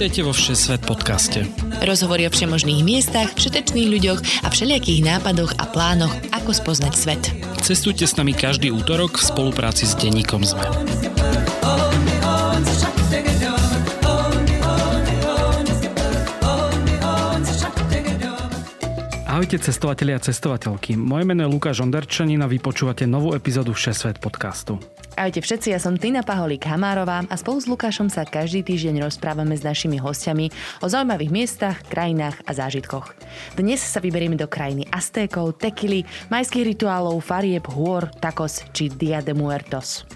Vítajte vo Všesvet podcaste. Rozhovory o všemožných miestach, všetečných ľuďoch a všelijakých nápadoch a plánoch, ako spoznať svet. Cestujte s nami každý útorok v spolupráci s denníkom ZME. Ahojte cestovatelia a cestovateľky. Moje meno je Lukáš Onderčanin a vy počúvate novú epizódu Všesvet podcastu. Ahojte všetci, ja som Tina Paholík Hamárová a spolu s Lukášom sa každý týždeň rozprávame s našimi hostiami o zaujímavých miestach, krajinách a zážitkoch. Dnes sa vyberieme do krajiny Aztékov, tekily, majských rituálov, farieb, hôr, tacos či Dia de Muertos.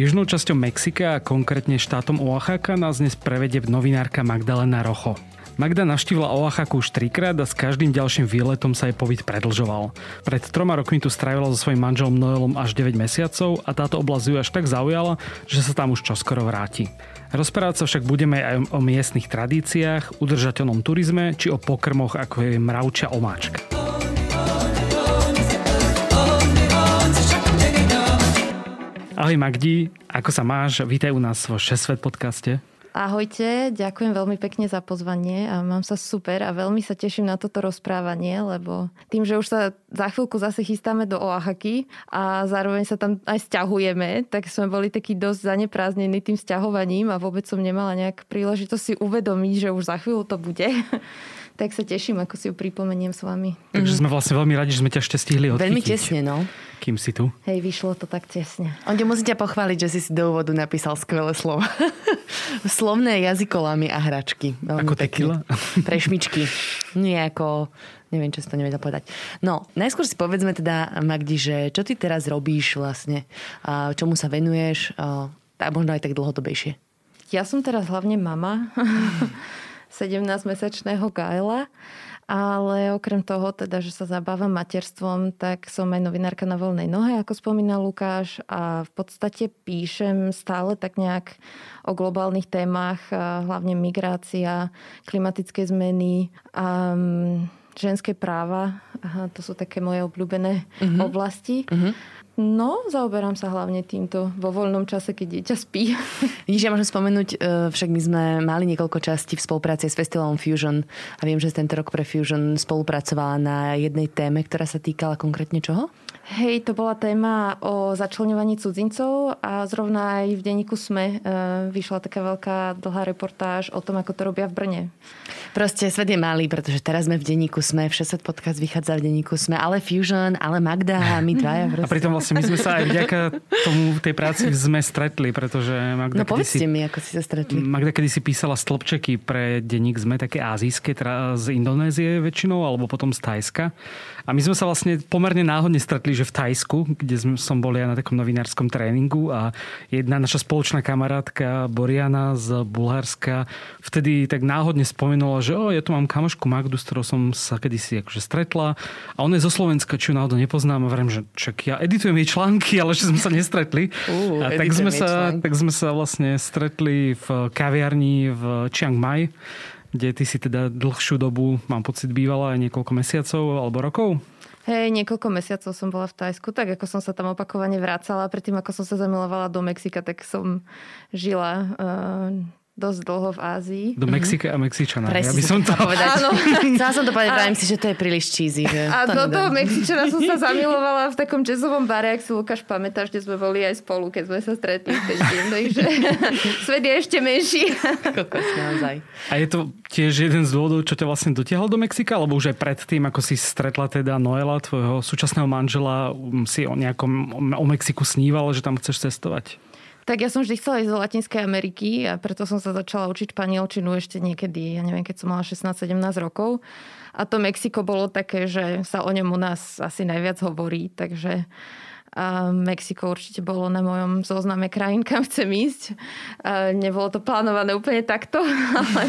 Južnou časťou Mexika a konkrétne štátom Oaxaca nás dnes prevedie novinárka Magdalena Rocho. Magda navštívila Oaxaku už trikrát a s každým ďalším výletom sa jej pobyt predlžoval. Pred troma rokmi tu strávila so svojím manželom Noelom až 9 mesiacov a táto oblasť ju až tak zaujala, že sa tam už čoskoro vráti. Rozprávať sa však budeme aj o miestnych tradíciách, udržateľnom turizme či o pokrmoch ako je mravčia omáčka. Ahoj Magdi, ako sa máš? Vítaj u nás vo Šesvet podcaste. Ahojte, ďakujem veľmi pekne za pozvanie a mám sa super a veľmi sa teším na toto rozprávanie, lebo tým, že už sa za chvíľku zase chystáme do Oaxaky a zároveň sa tam aj stiahujeme, tak sme boli taký dosť zaneprázdnení tým stiahovaním a vôbec som nemala nejak príležitosť si uvedomiť, že už za chvíľu to bude tak sa teším, ako si ju pripomeniem s vami. Takže sme vlastne veľmi radi, že sme ťa ešte stihli odchytiť. Veľmi tesne, no. Kým si tu. Hej, vyšlo to tak tesne. On ťa musí ťa pochváliť, že si si do úvodu napísal skvelé slovo. Slovné jazykolami a hračky. Veľmi ako tekila? Prešmičky. Nie ako neviem, čo si to nevedel povedať. No, najskôr si povedzme teda, Magdi, že čo ty teraz robíš vlastne, a čomu sa venuješ, a možno aj tak dlhodobejšie. Ja som teraz hlavne mama. 17-mesačného Gaela. Ale okrem toho, teda, že sa zabávam materstvom, tak som aj novinárka na voľnej nohe, ako spomínal Lukáš. A v podstate píšem stále tak nejak o globálnych témach, hlavne migrácia, klimatické zmeny, a ženské práva. Aha, to sú také moje obľúbené uh-huh. oblasti. Uh-huh. No, zaoberám sa hlavne týmto vo voľnom čase, keď dieťa spí. Vidíš, ja môžem spomenúť, e, však my sme mali niekoľko častí v spolupráci s festivalom Fusion a viem, že tento rok pre Fusion spolupracovala na jednej téme, ktorá sa týkala konkrétne čoho? Hej, to bola téma o začlenovaní cudzincov a zrovna aj v denníku SME e, vyšla taká veľká dlhá reportáž o tom, ako to robia v Brne. Proste svet je malý, pretože teraz sme v denníku SME, Všesvet podcast vychádza v denníku SME, ale Fusion, ale Magda a my dvaja. Proste. A pritom vlastne my sme sa aj vďaka tomu tej práci sme stretli, pretože Magda... No povedzte si, mi, ako si sa stretli. Magda kedy si písala stĺpčeky pre denník SME, také azijské, teda z Indonézie väčšinou, alebo potom z Tajska. A my sme sa vlastne pomerne náhodne stretli, že v Tajsku, kde som bol ja na takom novinárskom tréningu a jedna naša spoločná kamarátka Boriana z Bulharska vtedy tak náhodne spomenula, že o, ja tu mám kamošku Magdu, s ktorou som sa kedysi akože stretla a ona je zo Slovenska, či ju náhodou nepoznám a vrem, že čak ja editujem jej články, ale že sme sa nestretli. Uh, a tak sme sa, tak sme sa vlastne stretli v kaviarni v Chiang Mai kde ty si teda dlhšiu dobu, mám pocit, bývala aj niekoľko mesiacov alebo rokov? Hej, niekoľko mesiacov som bola v Tajsku, tak ako som sa tam opakovane vracala, predtým ako som sa zamilovala do Mexika, tak som žila uh, dosť dlho v Ázii. Do Mexika a Mexičana. Presne, ja by som to povedať. Áno. Chcela som to povedať, pravím si, že to je príliš cheesy. Že a do toho Mexičana som sa zamilovala v takom jazzovom bare, ak si Lukáš pamätáš, kde sme boli aj spolu, keď sme sa stretli v deň, takže svet je ešte menší. Kokos, naozaj. A je to tiež jeden z dôvodov, čo ťa vlastne dotiahol do Mexika, alebo už aj predtým, ako si stretla teda Noela, tvojho súčasného manžela, si o nejakom o Mexiku snívala, že tam chceš cestovať? Tak ja som vždy chcela ísť do Latinskej Ameriky a preto som sa začala učiť španielčinu ešte niekedy, ja neviem, keď som mala 16-17 rokov. A to Mexiko bolo také, že sa o ňom u nás asi najviac hovorí, takže a Mexiko určite bolo na mojom zozname krajín, kam chcem ísť. A nebolo to plánované úplne takto, ale,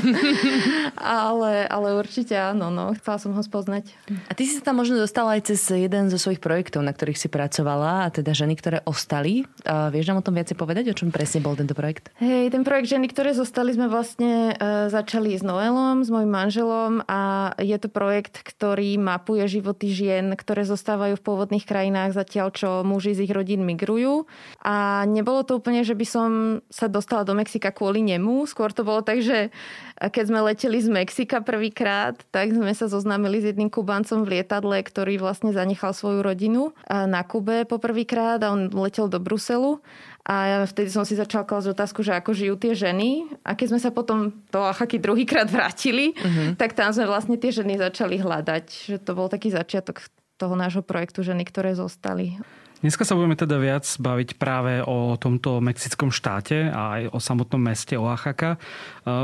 ale, ale určite áno, no, chcela som ho spoznať. A ty si sa tam možno dostala aj cez jeden zo svojich projektov, na ktorých si pracovala, a teda ženy, ktoré ostali. A vieš nám o tom viacej povedať, o čom presne bol tento projekt? Hej, ten projekt Ženy, ktoré zostali, sme vlastne uh, začali s Noelom, s mojim manželom a je to projekt, ktorý mapuje životy žien, ktoré zostávajú v pôvodných krajinách zatiaľ, čo muži z ich rodín migrujú. A nebolo to úplne, že by som sa dostala do Mexika kvôli nemu. Skôr to bolo tak, že keď sme leteli z Mexika prvýkrát, tak sme sa zoznámili s jedným Kubancom v lietadle, ktorý vlastne zanechal svoju rodinu na Kube poprvýkrát a on letel do Bruselu. A ja vtedy som si začala klásť otázku, že ako žijú tie ženy. A keď sme sa potom do Achaky druhýkrát vrátili, uh-huh. tak tam sme vlastne tie ženy začali hľadať. Že to bol taký začiatok toho nášho projektu Ženy, ktoré zostali. Dneska sa budeme teda viac baviť práve o tomto mexickom štáte a aj o samotnom meste Oaxaca. E,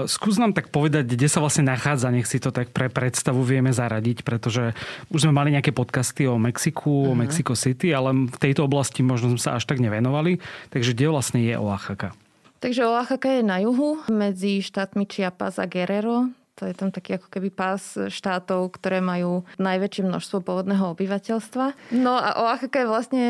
skús nám tak povedať, kde sa vlastne nachádza, nech si to tak pre predstavu vieme zaradiť, pretože už sme mali nejaké podcasty o Mexiku, uh-huh. o mhm. Mexico City, ale v tejto oblasti možno sme sa až tak nevenovali. Takže kde vlastne je Oaxaca? Takže Oaxaca je na juhu medzi štátmi Chiapas a Guerrero. To je tam taký ako keby pás štátov, ktoré majú najväčšie množstvo pôvodného obyvateľstva. No a Oaxaca je vlastne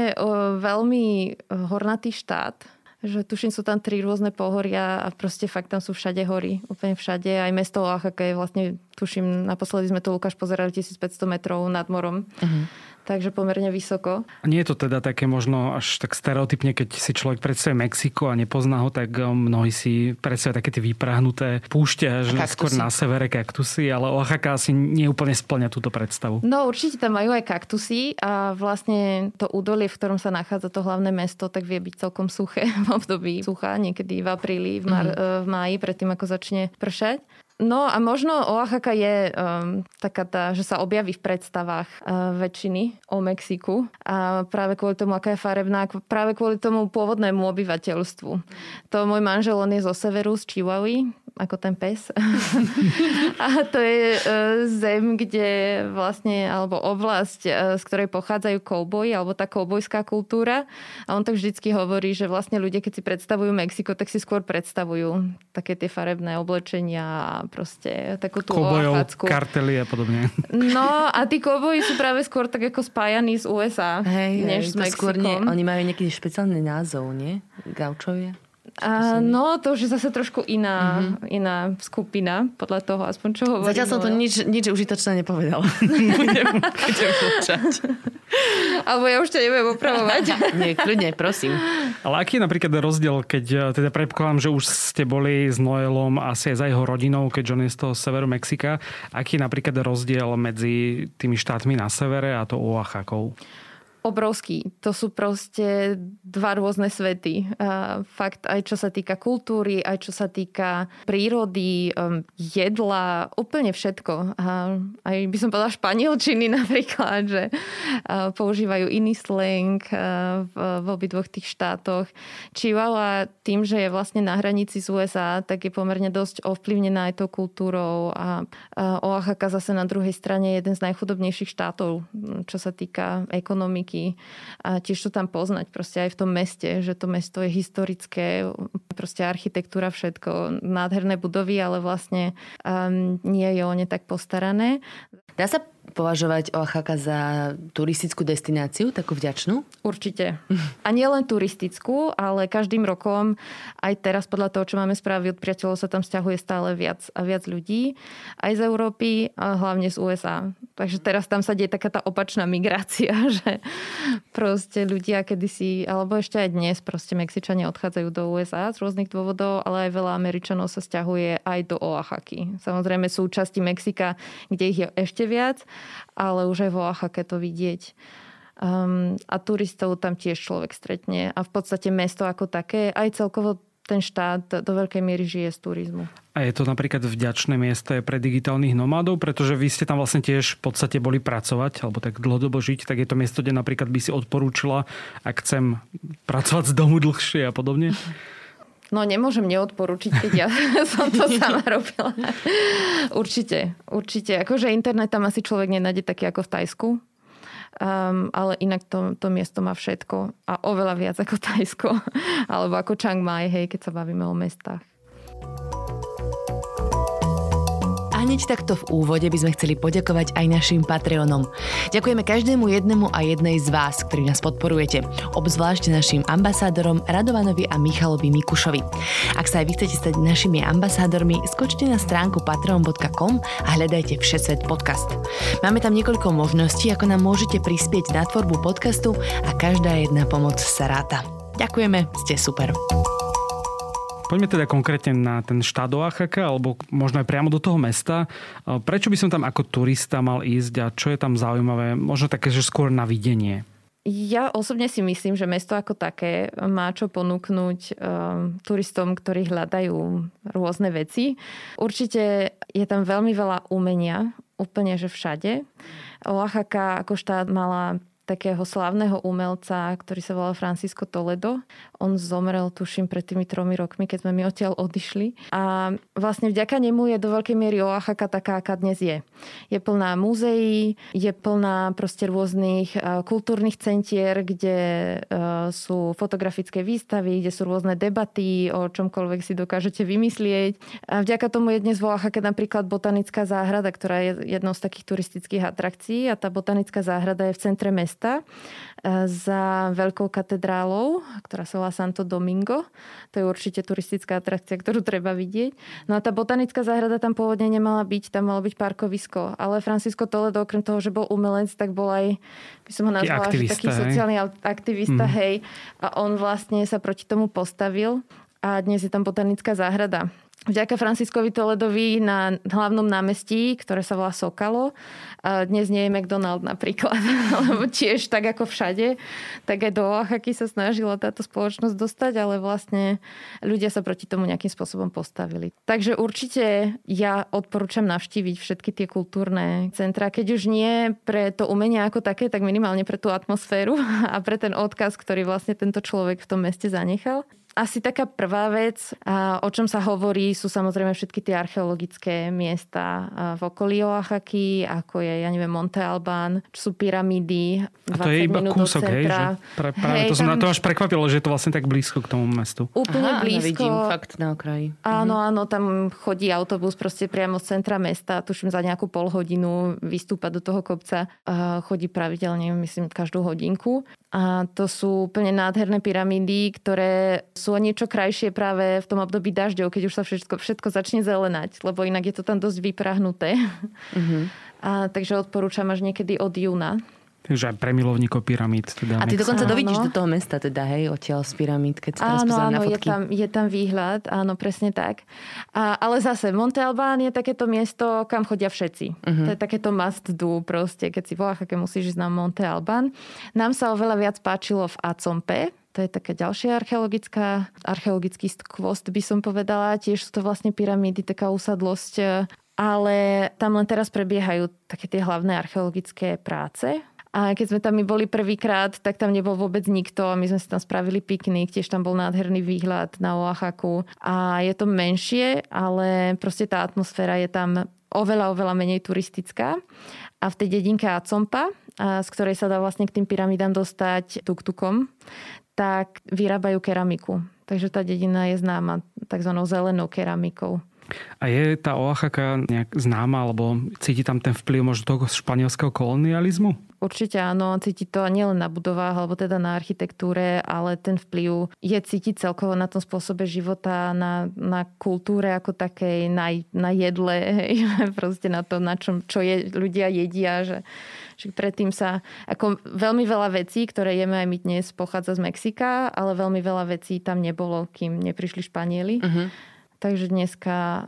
veľmi e, hornatý štát, že tuším sú tam tri rôzne pohoria a proste fakt tam sú všade hory, úplne všade. Aj mesto Oaxaca je vlastne, tuším, naposledy sme to Lukáš pozerali 1500 metrov nad morom. Uh-huh takže pomerne vysoko. Nie je to teda také možno až tak stereotypne, keď si človek predstavuje Mexiko a nepozná ho, tak um, mnohí si predstavia také tie vyprahnuté púšte, že skôr na severe kaktusy, ale Oaxaca asi neúplne splňa túto predstavu. No určite tam majú aj kaktusy a vlastne to údolie, v ktorom sa nachádza to hlavné mesto, tak vie byť celkom suché v období sucha, niekedy v apríli, v, mar- mm. v máji, predtým ako začne pršať. No a možno Oaxaca je um, taká tá, že sa objaví v predstavách uh, väčšiny o Mexiku a práve kvôli tomu, aká je farebná, práve kvôli tomu pôvodnému obyvateľstvu. To môj manžel, on je zo severu, z Chihuahua, ako ten pes. a to je e, zem, kde vlastne, alebo oblasť, e, z ktorej pochádzajú kouboji, alebo tá koubojská kultúra. A on tak vždycky hovorí, že vlastne ľudia, keď si predstavujú Mexiko, tak si skôr predstavujú také tie farebné oblečenia a proste takú tú Koubojov, kartely a podobne. No a tí kouboji sú práve skôr tak ako spájaní z USA, hej, než hej, s Mexikom. Skôr nie, oni majú nejaký špeciálny názov, nie? Gaučovia? A, no, to už je zase trošku iná, mm-hmm. iná skupina, podľa toho aspoň čo hovorím. Zatiaľ som to nič, nič užitočné nepovedala. budem, budem Alebo ja už ťa neviem opravovať. Nie, kľudne, prosím. Ale aký je napríklad rozdiel, keď e, teda predpokladám, že už ste boli s Noelom asi aj za jeho rodinou, keďže on je z toho severu Mexika. Aký je napríklad rozdiel medzi tými štátmi na severe a to Oaxakou? Obrovský. To sú proste dva rôzne svety. Fakt aj čo sa týka kultúry, aj čo sa týka prírody, um, jedla, úplne všetko. Aj by som povedala španielčiny napríklad, že používajú iný slang v, v obidvoch tých štátoch. Chihuahua tým, že je vlastne na hranici z USA, tak je pomerne dosť ovplyvnená aj tou kultúrou a Oaxaca zase na druhej strane je jeden z najchudobnejších štátov, čo sa týka ekonomiky pamäti a tiež to tam poznať proste aj v tom meste, že to mesto je historické, proste architektúra, všetko, nádherné budovy, ale vlastne um, nie je o ne tak postarané. Dá sa považovať Oaxaca za turistickú destináciu, takú vďačnú? Určite. A nie len turistickú, ale každým rokom, aj teraz podľa toho, čo máme správy od priateľov, sa tam stiahuje stále viac a viac ľudí. Aj z Európy, a hlavne z USA. Takže teraz tam sa deje taká tá opačná migrácia, že proste ľudia kedysi, alebo ešte aj dnes, proste Mexičania odchádzajú do USA z rôznych dôvodov, ale aj veľa Američanov sa stiahuje aj do Oaxaky. Samozrejme sú časti Mexika, kde ich je ešte viac, ale už aj vo Oaxake to vidieť. Um, a turistov tam tiež človek stretne. A v podstate mesto ako také, aj celkovo ten štát do veľkej miery žije z turizmu. A je to napríklad vďačné miesto pre digitálnych nomádov, pretože vy ste tam vlastne tiež v podstate boli pracovať, alebo tak dlhodobo žiť, tak je to miesto, kde napríklad by si odporúčila, ak chcem pracovať z domu dlhšie a podobne? No nemôžem neodporúčiť, keď ja som to sama robila. určite, určite. Akože internet tam asi človek nenájde taký ako v Tajsku. Um, ale inak to, to miesto má všetko a oveľa viac ako Tajsko alebo ako Chiang Mai, hej, keď sa bavíme o mestách. Hneď takto v úvode by sme chceli poďakovať aj našim Patreonom. Ďakujeme každému jednému a jednej z vás, ktorí nás podporujete. Obzvlášť našim ambasádorom Radovanovi a Michalovi Mikušovi. Ak sa aj vy chcete stať našimi ambasádormi, skočte na stránku patreon.com a hľadajte Všesvet podcast. Máme tam niekoľko možností, ako nám môžete prispieť na tvorbu podcastu a každá jedna pomoc sa ráta. Ďakujeme, ste super. Poďme teda konkrétne na ten štát do Oaxaca, alebo možno aj priamo do toho mesta. Prečo by som tam ako turista mal ísť a čo je tam zaujímavé? Možno také, že skôr na videnie. Ja osobne si myslím, že mesto ako také má čo ponúknuť um, turistom, ktorí hľadajú rôzne veci. Určite je tam veľmi veľa umenia, úplne že všade. Oaxaca ako štát mala takého slávneho umelca, ktorý sa volal Francisco Toledo. On zomrel, tuším, pred tými tromi rokmi, keď sme mi odtiaľ odišli. A vlastne vďaka nemu je do veľkej miery Oaxaca taká, aká dnes je. Je plná múzeí, je plná proste rôznych kultúrnych centier, kde sú fotografické výstavy, kde sú rôzne debaty o čomkoľvek si dokážete vymyslieť. A vďaka tomu je dnes v Oaxaca napríklad botanická záhrada, ktorá je jednou z takých turistických atrakcií a tá botanická záhrada je v centre mesta e, za veľkou katedrálou, ktorá sa volá Santo Domingo. To je určite turistická atrakcia, ktorú treba vidieť. No a tá botanická záhrada tam pôvodne nemala byť, tam malo byť parkovisko. Ale Francisco Toledo, okrem toho, že bol umelec, tak bol aj, by som ho nazvala, taký, taký hej? sociálny aktivista, mm. hej. A on vlastne sa proti tomu postavil a dnes je tam botanická záhrada vďaka Franciskovi Toledovi na hlavnom námestí, ktoré sa volá Sokalo. Dnes nie je McDonald napríklad, lebo tiež tak ako všade, tak aj do Oaxaky sa snažila táto spoločnosť dostať, ale vlastne ľudia sa proti tomu nejakým spôsobom postavili. Takže určite ja odporúčam navštíviť všetky tie kultúrne centra, keď už nie pre to umenie ako také, tak minimálne pre tú atmosféru a pre ten odkaz, ktorý vlastne tento človek v tom meste zanechal. Asi taká prvá vec, o čom sa hovorí, sú samozrejme všetky tie archeologické miesta v okolí Oaxaky, ako je, ja neviem, Monte Albán, čo sú pyramídy. A to je iba kúsok, hej? Že pre, práve hej, to som tam... na to až prekvapilo, že je to vlastne tak blízko k tomu mestu. Úplne Aha, blízko. vidím, fakt na okraji. Áno, mhm. áno, tam chodí autobus proste priamo z centra mesta, tuším za nejakú pol hodinu vystúpa do toho kopca. Chodí pravidelne, myslím, každú hodinku. A to sú úplne nádherné pyramídy, ktoré sú o niečo krajšie práve v tom období dažďov, keď už sa všetko, všetko začne zelenať, lebo inak je to tam dosť vyprahnuté. Mm-hmm. A, takže odporúčam až niekedy od júna. Takže aj pre milovníkov pyramíd. Teda a ty dokonca dovidíš do toho mesta, teda hej, odtiaľ z pyramíd, keď sa teraz áno, áno, na fotky. Je tam, je tam výhľad, áno, presne tak. A, ale zase, Monte Albán je takéto miesto, kam chodia všetci. Uh-huh. To je takéto must do proste, keď si v Oaxaca musíš ísť na Monte Albán. Nám sa oveľa viac páčilo v Acompe, to je taká ďalšia archeologická, archeologický skvost by som povedala. Tiež sú to vlastne pyramídy, taká usadlosť ale tam len teraz prebiehajú také tie hlavné archeologické práce a keď sme tam my boli prvýkrát, tak tam nebol vôbec nikto my sme si tam spravili piknik, tiež tam bol nádherný výhľad na Oaxaku. A je to menšie, ale proste tá atmosféra je tam oveľa, oveľa menej turistická. A v tej dedinke Acompa, z ktorej sa dá vlastne k tým pyramidám dostať tuk-tukom, tak vyrábajú keramiku. Takže tá dedina je známa tzv. zelenou keramikou. A je tá Oaxaca nejak známa, alebo cíti tam ten vplyv možno toho španielského kolonializmu? Určite áno, cíti to nielen na budovách, alebo teda na architektúre, ale ten vplyv je cítiť celkovo na tom spôsobe života, na, na kultúre ako takej, na, na jedle, hej, proste na to, na čom, čo je, ľudia jedia, že, že predtým sa, ako veľmi veľa vecí, ktoré jeme aj my dnes, pochádza z Mexika, ale veľmi veľa vecí tam nebolo, kým neprišli Španieli. Uh-huh. Takže dneska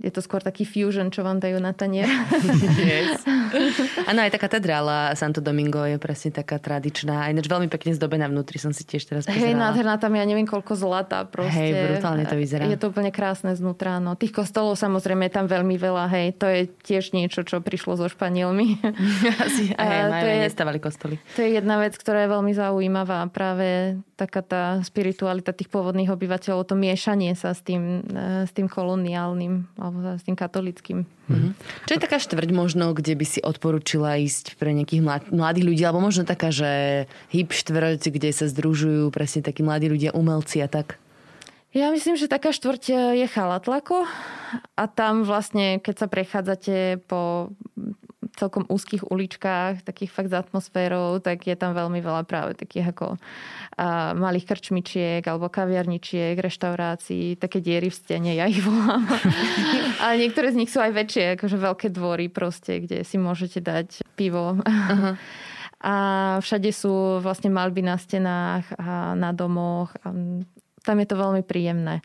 je to skôr taký fusion, čo vám dajú na tanier. yes. Áno, aj tá katedrála Santo Domingo je presne taká tradičná. A ináč veľmi pekne zdobená vnútri som si tiež teraz pozerala. Hej, nádherná tam ja neviem koľko zlata. Proste. Hej, brutálne to vyzerá. Je to úplne krásne znútra. No. Tých kostolov samozrejme je tam veľmi veľa. Hej, to je tiež niečo, čo prišlo so Španielmi. Asi, hej, to je, nestávali kostoly. To je jedna vec, ktorá je veľmi zaujímavá. Práve taká tá spiritualita tých pôvodných obyvateľov, to miešanie sa s tým, e, s tým koloniálnym alebo s tým katolickým. Mm-hmm. Čo je taká štvrť možno, kde by si odporúčila ísť pre nejakých mladých ľudí, alebo možno taká, že hip štvrť, kde sa združujú presne takí mladí ľudia, umelci a tak? Ja myslím, že taká štvrť je Chalatlako a tam vlastne, keď sa prechádzate po celkom úzkých uličkách, takých fakt s atmosférou, tak je tam veľmi veľa práve takých ako a, malých krčmičiek alebo kaviarničiek, reštaurácií, také diery v stene, ja ich volám. Ale niektoré z nich sú aj väčšie, akože veľké dvory proste, kde si môžete dať pivo. A všade sú vlastne malby na stenách a na domoch. A tam je to veľmi príjemné.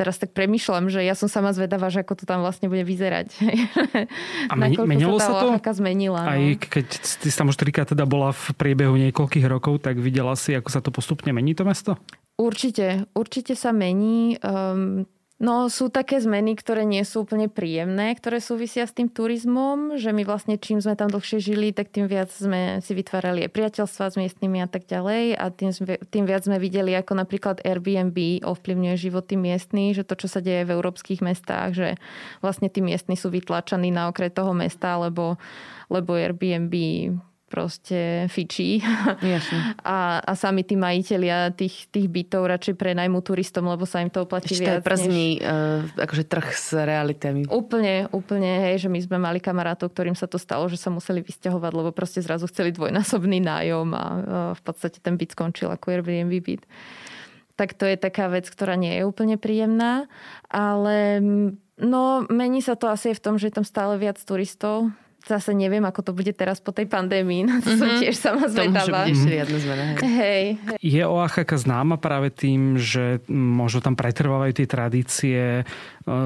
Teraz tak premyšľam, že ja som sama zvedavá, že ako to tam vlastne bude vyzerať. A meni, menilo sa, sa to? zmenila. Aj no. keď ty tam už trikrát teda bola v priebehu niekoľkých rokov, tak videla si, ako sa to postupne mení to mesto? Určite, určite sa mení. Um, No sú také zmeny, ktoré nie sú úplne príjemné, ktoré súvisia s tým turizmom, že my vlastne čím sme tam dlhšie žili, tak tým viac sme si vytvárali aj priateľstva s miestnymi a tak ďalej a tým, tým viac sme videli, ako napríklad Airbnb ovplyvňuje životy miestny, že to, čo sa deje v európskych mestách, že vlastne tí miestni sú vytlačaní na okraj toho mesta, lebo, lebo Airbnb proste fičí. A, a sami tí majiteľia tých, tých bytov radšej prenajmú turistom, lebo sa im to oplatí Ešte viac. Ešte než... uh, akože trh s realitami. Úplne, úplne, hej, že my sme mali kamarátov, ktorým sa to stalo, že sa museli vysťahovať, lebo proste zrazu chceli dvojnásobný nájom a uh, v podstate ten byt skončil ako Airbnb byt. Tak to je taká vec, ktorá nie je úplne príjemná, ale no mení sa to asi v tom, že je tam stále viac turistov, zase neviem, ako to bude teraz po tej pandémii. No to mm-hmm. som mhm. tiež sama zvedavá. To môže byť zmena. Hej. hej. Je Oaxaca známa práve tým, že možno tam pretrvávajú tie tradície e,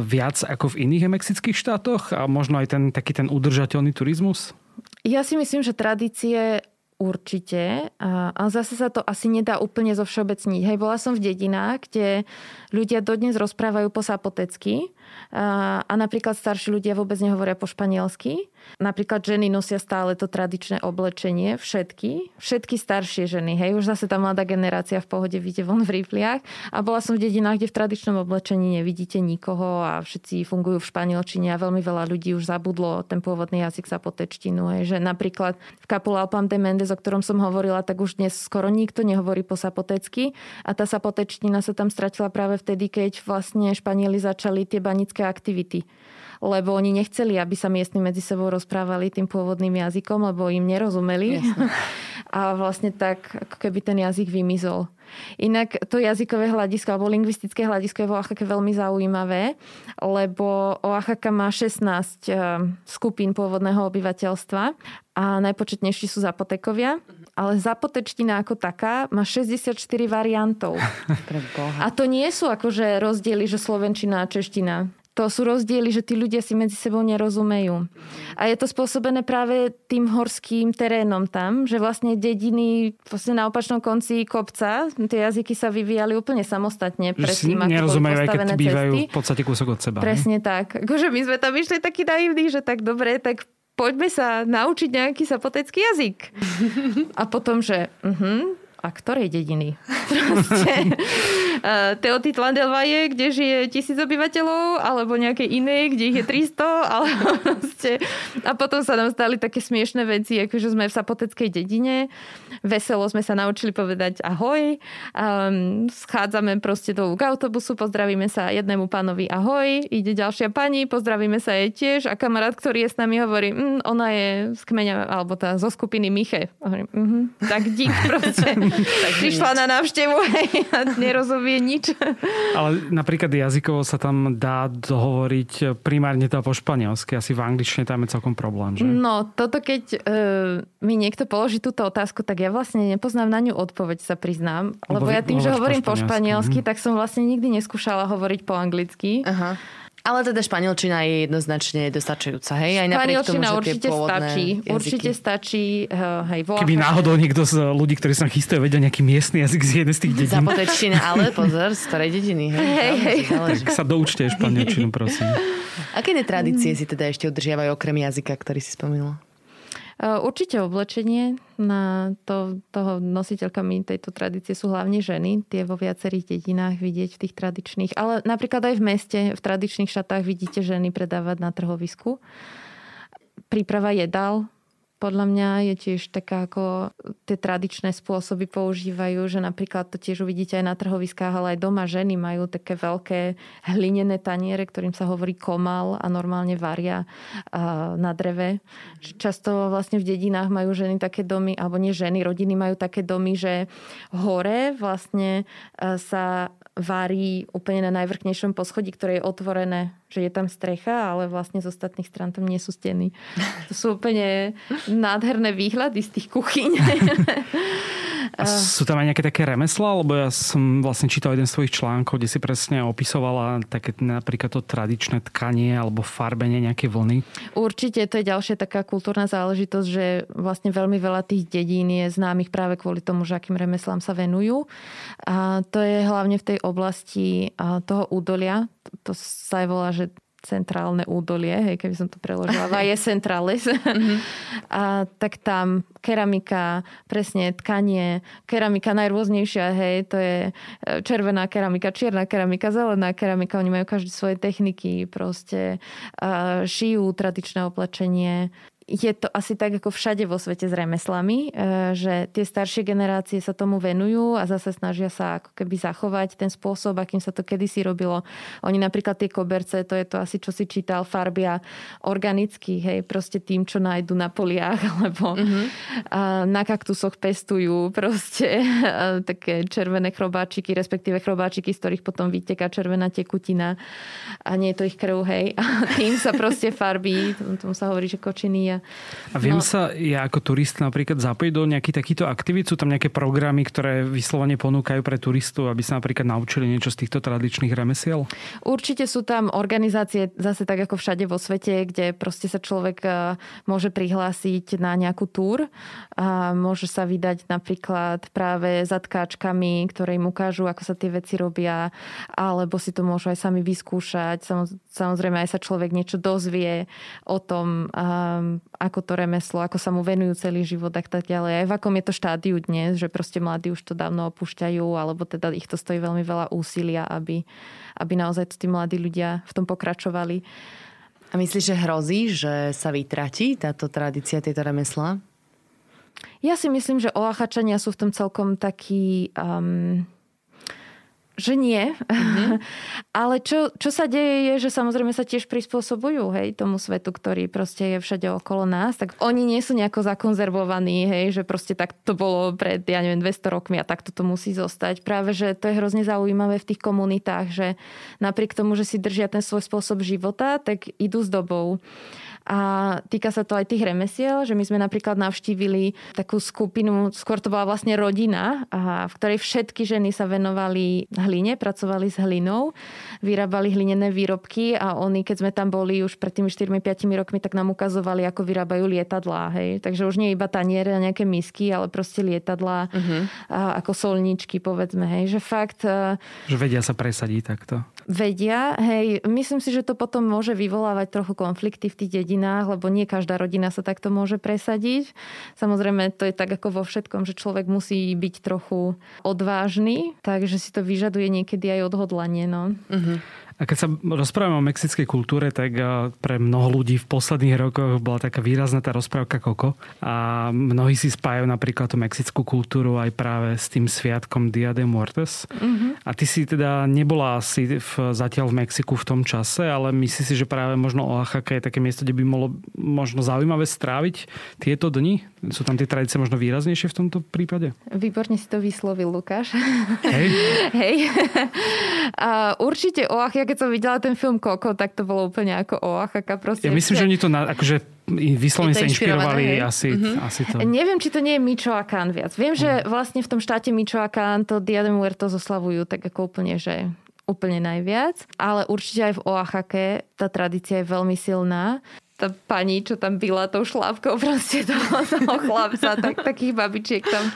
viac ako v iných mexických štátoch a možno aj ten taký ten udržateľný turizmus? Ja si myslím, že tradície Určite. A, a zase sa to asi nedá úplne zo všeobecniť. Hej, bola som v dedinách, kde ľudia dodnes rozprávajú po sapotecky a, a napríklad starší ľudia vôbec nehovoria po španielsky. Napríklad ženy nosia stále to tradičné oblečenie, všetky, všetky staršie ženy, hej, už zase tá mladá generácia v pohode vidie von v rifliach. A bola som v dedinách, kde v tradičnom oblečení nevidíte nikoho a všetci fungujú v španielčine a veľmi veľa ľudí už zabudlo ten pôvodný jazyk sa potečtinu, hej, že napríklad v Capulalpam de Mendes, o ktorom som hovorila, tak už dnes skoro nikto nehovorí po sapotecky. A tá sapotečtina sa tam stratila práve vtedy, keď vlastne Španieli začali tie banické aktivity. Lebo oni nechceli, aby sa miestni medzi sebou rozprávali tým pôvodným jazykom, lebo im nerozumeli. A vlastne tak, ako keby ten jazyk vymizol. Inak to jazykové hľadisko alebo lingvistické hľadisko je vo Oaxaca veľmi zaujímavé, lebo Oaxaca má 16 eh, skupín pôvodného obyvateľstva a najpočetnejší sú zapotekovia, ale zapotečtina ako taká má 64 variantov. A to nie sú akože rozdiely, že slovenčina a čeština to sú rozdiely, že tí ľudia si medzi sebou nerozumejú. A je to spôsobené práve tým horským terénom tam, že vlastne dediny vlastne na opačnom konci kopca, tie jazyky sa vyvíjali úplne samostatne. Že si nerozumejú, aj keď bývajú cesty. v podstate kúsok od seba. Presne ne? tak. Akože my sme tam išli taký naivní, že tak dobre, tak poďme sa naučiť nejaký sapotecký jazyk. A potom, že uh-huh, a ktorej dediny? Proste, Teotitlan del Valle, kde žije tisíc obyvateľov, alebo nejaké iné, kde ich je 300, ale proste... A potom sa nám stali také smiešné veci, akože sme v Sapoteckej dedine, veselo sme sa naučili povedať ahoj, um, schádzame proste do k autobusu, pozdravíme sa jednému pánovi ahoj, ide ďalšia pani, pozdravíme sa jej tiež a kamarát, ktorý je s nami, hovorí, mm, ona je z kmeňa, alebo tá zo skupiny Miche. hovorím, mm-hmm, tak dík proste. Tak prišla na návštevu a nerozumie nič. Ale napríklad jazykovo sa tam dá dohovoriť primárne to po španielsky. Asi v angličtine tam je celkom problém, že? No, toto keď e, mi niekto položí túto otázku, tak ja vlastne nepoznám na ňu odpoveď, sa priznám. Lebo, lebo ja tým, že hovorím po španielsky, po španielsky mm. tak som vlastne nikdy neskúšala hovoriť po anglicky. Aha. Ale teda španielčina je jednoznačne dostačujúca, hej? Aj napriek tomu, určite stačí. Jazyky. Určite stačí, hej, volá, Keby náhodou niekto z ľudí, ktorí sa chystajú, vedel nejaký miestny jazyk z jednej z tých dedín. Zapotečtina, ale pozor, z ktorej dediny, hej? hej, hej. Tak sa doučte španielčinu, prosím. Aké tradície si teda ešte udržiavajú okrem jazyka, ktorý si spomínala? Eh, určite oblečenie. Na to, toho nositeľkami tejto tradície sú hlavne ženy. Tie vo viacerých dedinách vidieť v tých tradičných. Ale napríklad aj v meste, v tradičných šatách vidíte ženy predávať na trhovisku. Príprava jedál, podľa mňa je tiež taká ako tie tradičné spôsoby používajú, že napríklad to tiež uvidíte aj na trhoviskách, ale aj doma ženy majú také veľké hlinené taniere, ktorým sa hovorí komal a normálne varia na dreve. Často vlastne v dedinách majú ženy také domy, alebo nie ženy, rodiny majú také domy, že hore vlastne sa varí úplne na najvrchnejšom poschodí, ktoré je otvorené, že je tam strecha, ale vlastne z ostatných stran tam nie sú steny. To sú úplne nádherné výhľady z tých kuchyň. A sú tam aj nejaké také remeslá? Lebo ja som vlastne čítal jeden z tvojich článkov, kde si presne opisovala také napríklad to tradičné tkanie alebo farbenie nejaké vlny. Určite, to je ďalšia taká kultúrna záležitosť, že vlastne veľmi veľa tých dedín je známych práve kvôli tomu, že akým remeslám sa venujú. A to je hlavne v tej oblasti toho údolia. To sa aj volá, že centrálne údolie, hej, keby som to preložila, je centralis. mm-hmm. a tak tam keramika, presne tkanie, keramika najrôznejšia, hej, to je e, červená keramika, čierna keramika, zelená keramika, oni majú každý svoje techniky, proste šijú tradičné oblečenie, je to asi tak ako všade vo svete s remeslami, e, že tie staršie generácie sa tomu venujú a zase snažia sa ako keby zachovať ten spôsob, akým sa to kedysi robilo. Oni napríklad tie koberce, to je to asi, čo si čítal, farbia organicky, hej, proste tým, čo nájdu na poliach, alebo mm-hmm. na kaktusoch pestujú proste také červené chrobáčiky, respektíve chrobáčiky, z ktorých potom vyteká červená tekutina a nie je to ich krv, hej. A tým sa proste farbí, tomu sa hovorí, že kočiny a viem no. sa ja ako turista napríklad zapojiť do nejakých takýchto aktivít? Sú tam nejaké programy, ktoré vyslovene ponúkajú pre turistov, aby sa napríklad naučili niečo z týchto tradičných remesiel? Určite sú tam organizácie zase tak ako všade vo svete, kde proste sa človek e, môže prihlásiť na nejakú túr a môže sa vydať napríklad práve za tkáčkami, ktoré im ukážu, ako sa tie veci robia, alebo si to môžu aj sami vyskúšať. Samozrejme aj sa človek niečo dozvie o tom, ako to remeslo, ako sa mu venujú celý život a tak ďalej. Aj v akom je to štádiu dnes, že proste mladí už to dávno opúšťajú, alebo teda ich to stojí veľmi veľa úsilia, aby, aby naozaj tí mladí ľudia v tom pokračovali. A myslíš, že hrozí, že sa vytratí táto tradícia, tieto remesla? Ja si myslím, že Oachačania sú v tom celkom taký um, že nie. Mm-hmm. Ale čo, čo sa deje je, že samozrejme sa tiež prispôsobujú hej, tomu svetu, ktorý proste je všade okolo nás. Tak oni nie sú nejako zakonzervovaní, hej, že proste tak to bolo pred, ja neviem, 200 rokmi a takto to musí zostať. Práve, že to je hrozne zaujímavé v tých komunitách, že napriek tomu, že si držia ten svoj spôsob života, tak idú s dobou. A týka sa to aj tých remesiel, že my sme napríklad navštívili takú skupinu, skôr to bola vlastne rodina, v ktorej všetky ženy sa venovali hline, pracovali s hlinou, vyrábali hlinené výrobky a oni, keď sme tam boli už pred tými 4-5 rokmi, tak nám ukazovali, ako vyrábajú lietadlá. Hej. Takže už nie iba taniere a nejaké misky, ale proste lietadlá uh-huh. ako solničky, povedzme. Hej. Že fakt... E, že vedia sa presadiť takto. Vedia. Hej, myslím si, že to potom môže vyvolávať trochu konflikty v tých dedinách lebo nie každá rodina sa takto môže presadiť. Samozrejme, to je tak ako vo všetkom, že človek musí byť trochu odvážny, takže si to vyžaduje niekedy aj odhodlanie. No. Uh-huh. A keď sa rozprávame o mexickej kultúre, tak eh, pre mnoho ľudí v posledných rokoch bola taká výrazná tá rozprávka Koko. A mnohí si spájajú napríklad tú mexickú kultúru aj práve s tým sviatkom Dia de Muertes. Mm-hmm. A ty si teda nebola asi v, zatiaľ v Mexiku v tom čase, ale myslíš si, že práve možno Oaxaca je také miesto, kde by bolo možno zaujímavé stráviť tieto dni? Sú tam tie tradície možno výraznejšie v tomto prípade? Výborne si to vyslovil, Lukáš. Hej. Hej. A určite Oaxaca ja keď som videla ten film Koko, tak to bolo úplne ako Oaxaca. Proste, ja myslím, že oni to na, akože vyslovene sa inšpirovali asi, mm-hmm. asi to. Neviem, či to nie je Michoacán viac. Viem, že mhm. vlastne v tom štáte Michoacán to Dia de Muertos oslavujú tak ako úplne, že úplne najviac. Ale určite aj v Oaxaca tá tradícia je veľmi silná tá pani, čo tam byla tou šlávkou proste toho, toho chlapca, tak takých babičiek tam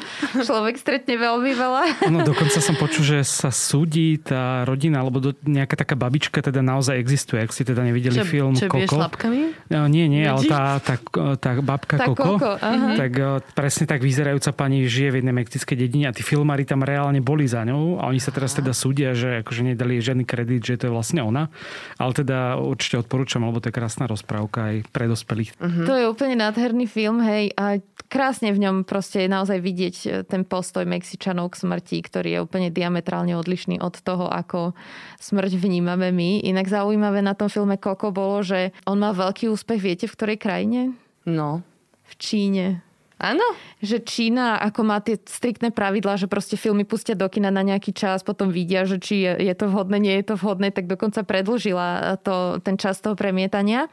človek stretne veľmi veľa. No dokonca som počul, že sa súdi tá rodina, alebo do, nejaká taká babička teda naozaj existuje, ak ste teda nevideli čo, film čo Koko. Čo šlapkami? No, nie, nie, ale tá, tá, tá babka tá Koko, Koko tak eh, presne tak vyzerajúca pani žije v jednej mexickej dedine a tí filmári tam reálne boli za ňou a oni sa teraz teda súdia, že akože nedali žiadny kredit, že to je vlastne ona. Ale teda určite odporúčam, lebo to je krásna rozprávka aj pre dospelých. Uh-huh. To je úplne nádherný film, hej, a krásne v ňom proste je naozaj vidieť e, ten postoj Mexičanov k smrti, ktorý je úplne diametrálne odlišný od toho, ako smrť vnímame my. Inak zaujímavé na tom filme Koko bolo, že on má veľký úspech, viete v ktorej krajine? No. V Číne. Áno. Že Čína ako má tie striktné pravidlá, že proste filmy pustia do kina na nejaký čas, potom vidia, že či je, je to vhodné, nie je to vhodné, tak dokonca predlžila to, ten čas toho premietania.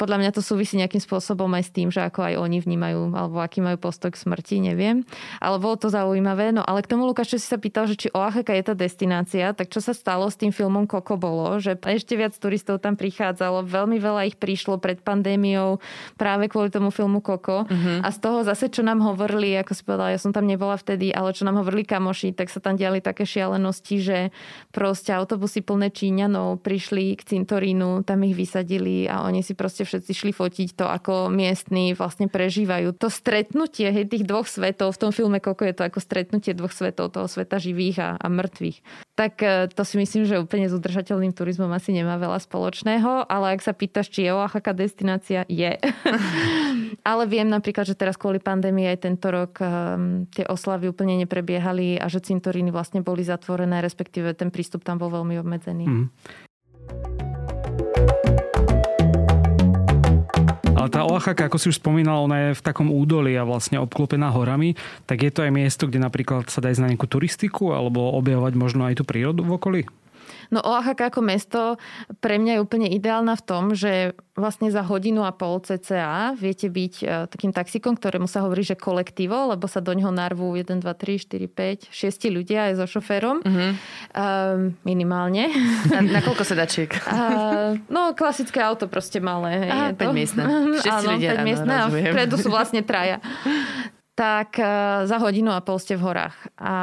Podľa mňa to súvisí nejakým spôsobom aj s tým, že ako aj oni vnímajú, alebo aký majú postoj k smrti, neviem. Ale bolo to zaujímavé. No ale k tomu Lukáš, čo si sa pýtal, že či Oaxaca je tá destinácia, tak čo sa stalo s tým filmom Koko bolo, že ešte viac turistov tam prichádzalo, veľmi veľa ich prišlo pred pandémiou práve kvôli tomu filmu Koko. Uh-huh. A z toho zase, čo nám hovorili, ako si povedala, ja som tam nebola vtedy, ale čo nám hovorili kamoši, tak sa tam diali také šialenosti, že proste autobusy plné Číňanov prišli k cintorínu, tam ich vysadili a oni si proste všetci šli fotiť to, ako miestni vlastne prežívajú. To stretnutie hej, tých dvoch svetov, v tom filme Koko je to ako stretnutie dvoch svetov, toho sveta živých a, a mŕtvych. Tak e, to si myslím, že úplne s udržateľným turizmom asi nemá veľa spoločného, ale ak sa pýtaš, či je Oaxaca destinácia, je. ale viem napríklad, že teraz kvôli pandémii aj tento rok um, tie oslavy úplne neprebiehali a že cintoríny vlastne boli zatvorené, respektíve ten prístup tam bol veľmi obmedzený. Mm. Ale tá Oaxaca, ako si už spomínal, ona je v takom údolí a vlastne obklopená horami, tak je to aj miesto, kde napríklad sa dá ísť na nejakú turistiku alebo objavovať možno aj tú prírodu v okolí? No Oaxaca ako mesto pre mňa je úplne ideálna v tom, že vlastne za hodinu a pol cca viete byť e, takým taxikom, ktorému sa hovorí, že kolektívo, lebo sa do neho narvú 1, 2, 3, 4, 5, 6 ľudia aj so šoférom. Uh-huh. Uh, minimálne. Na, na koľko sedačiek? Uh, no klasické auto proste malé. Aha, 5 miestne. Áno, 5 miestne a vpredu sú vlastne traja. tak uh, za hodinu a pol ste v horách. A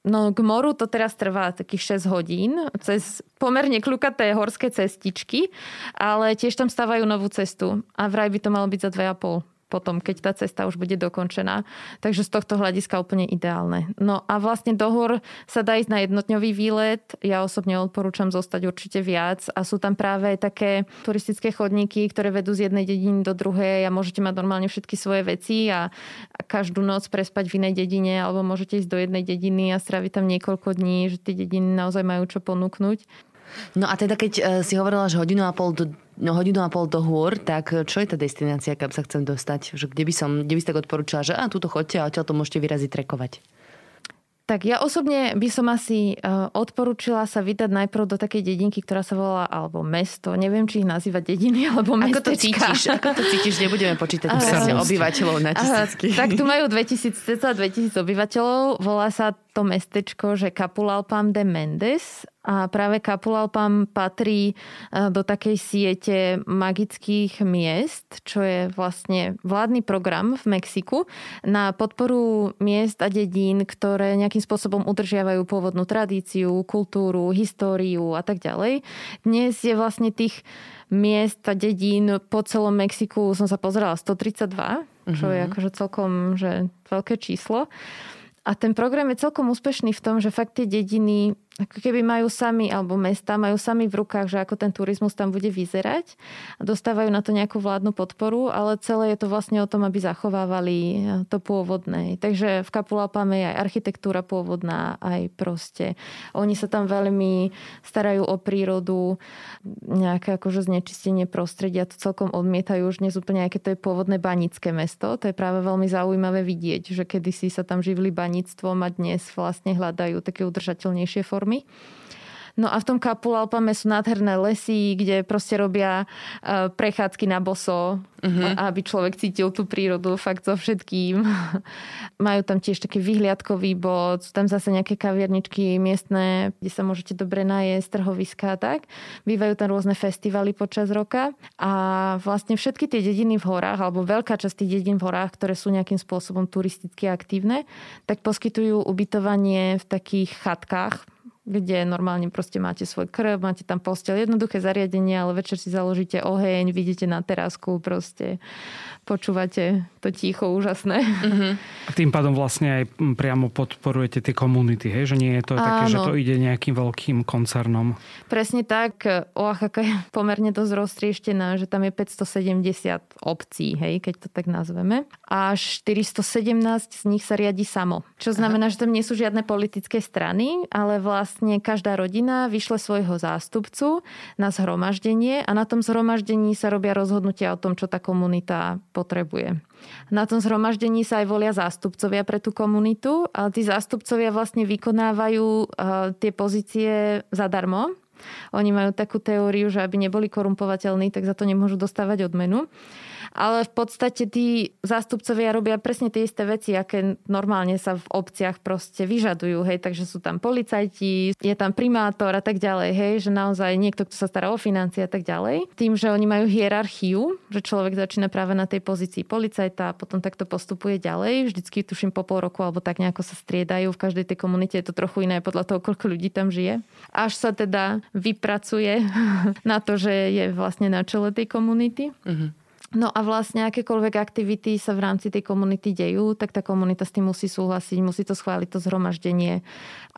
No k moru to teraz trvá takých 6 hodín cez pomerne kľukaté horské cestičky, ale tiež tam stávajú novú cestu a vraj by to malo byť za 2,5 potom, keď tá cesta už bude dokončená. Takže z tohto hľadiska úplne ideálne. No a vlastne do hor sa dá ísť na jednotňový výlet. Ja osobne odporúčam zostať určite viac a sú tam práve také turistické chodníky, ktoré vedú z jednej dediny do druhej a môžete mať normálne všetky svoje veci a, každú noc prespať v inej dedine alebo môžete ísť do jednej dediny a stráviť tam niekoľko dní, že tie dediny naozaj majú čo ponúknuť. No a teda keď e, si hovorila, že hodinu a pol do, no, hodinu a pol do hôr, tak čo je tá destinácia, kam sa chcem dostať? Že kde by som, kde by si tak odporúčala, že a túto chodte a odtiaľ to môžete vyraziť trekovať? Tak ja osobne by som asi uh, odporúčila sa vydať najprv do takej dedinky, ktorá sa volá, alebo mesto, neviem, či ich nazývať dediny, alebo mestečka. Ako to cítiš? Ako to cítiš? Nebudeme počítať uh, obyvateľov na tisícky. Uh, tak tu majú 2000, 2000 obyvateľov. Volá sa to mestečko, že Capulalpam de Mendes a práve Capulalpam patrí e, do takej siete magických miest, čo je vlastne vládny program v Mexiku na podporu miest a dedín, ktoré nejakým spôsobom udržiavajú pôvodnú tradíciu, kultúru, históriu a tak ďalej. Dnes je vlastne tých miest a dedín po celom Mexiku, som sa pozerala, 132, čo je mhm. akože celkom že veľké číslo. A ten program je celkom úspešný v tom, že fakt tie dediny ako keby majú sami, alebo mesta majú sami v rukách, že ako ten turizmus tam bude vyzerať dostávajú na to nejakú vládnu podporu, ale celé je to vlastne o tom, aby zachovávali to pôvodné. Takže v Kapulapame je aj architektúra pôvodná, aj proste. Oni sa tam veľmi starajú o prírodu, nejaké akože znečistenie prostredia, to celkom odmietajú už dnes úplne, aké to je pôvodné banické mesto. To je práve veľmi zaujímavé vidieť, že kedysi sa tam živili baníctvom a dnes vlastne hľadajú také udržateľnejšie formy formy. No a v tom Kapulalpame sú nádherné lesy, kde proste robia uh, prechádzky na boso, uh-huh. aby človek cítil tú prírodu fakt so všetkým. Majú tam tiež taký vyhliadkový bod, sú tam zase nejaké kaviarničky miestne, kde sa môžete dobre najesť, trhoviska a tak. Bývajú tam rôzne festivaly počas roka a vlastne všetky tie dediny v horách, alebo veľká časť tých dedín v horách, ktoré sú nejakým spôsobom turisticky aktívne, tak poskytujú ubytovanie v takých chatkách, kde normálne proste máte svoj krv, máte tam postel, jednoduché zariadenie, ale večer si založíte oheň, vidíte na terasku, proste počúvate to ticho úžasné. Mm-hmm. A tým pádom vlastne aj priamo podporujete tie komunity, hej? že nie je to Áno. také, že to ide nejakým veľkým koncernom. Presne tak. Oaxaca je pomerne dosť roztrieštená, že tam je 570 obcí, hej, keď to tak nazveme. A 417 z nich sa riadi samo. Čo znamená, Aha. že tam nie sú žiadne politické strany, ale vlastne každá rodina vyšle svojho zástupcu na zhromaždenie a na tom zhromaždení sa robia rozhodnutia o tom, čo tá komunita potrebuje. Na tom zhromaždení sa aj volia zástupcovia pre tú komunitu, ale tí zástupcovia vlastne vykonávajú uh, tie pozície zadarmo. Oni majú takú teóriu, že aby neboli korumpovateľní, tak za to nemôžu dostávať odmenu ale v podstate tí zástupcovia robia presne tie isté veci, aké normálne sa v obciach proste vyžadujú, hej, takže sú tam policajti, je tam primátor a tak ďalej, hej, že naozaj niekto, kto sa stará o financie a tak ďalej. Tým, že oni majú hierarchiu, že človek začína práve na tej pozícii policajta a potom takto postupuje ďalej, vždycky tuším po pol roku alebo tak nejako sa striedajú, v každej tej komunite je to trochu iné podľa toho, koľko ľudí tam žije. Až sa teda vypracuje na to, že je vlastne na čele tej komunity. Uh-huh. No a vlastne akékoľvek aktivity sa v rámci tej komunity dejú, tak tá komunita s tým musí súhlasiť, musí to schváliť to zhromaždenie.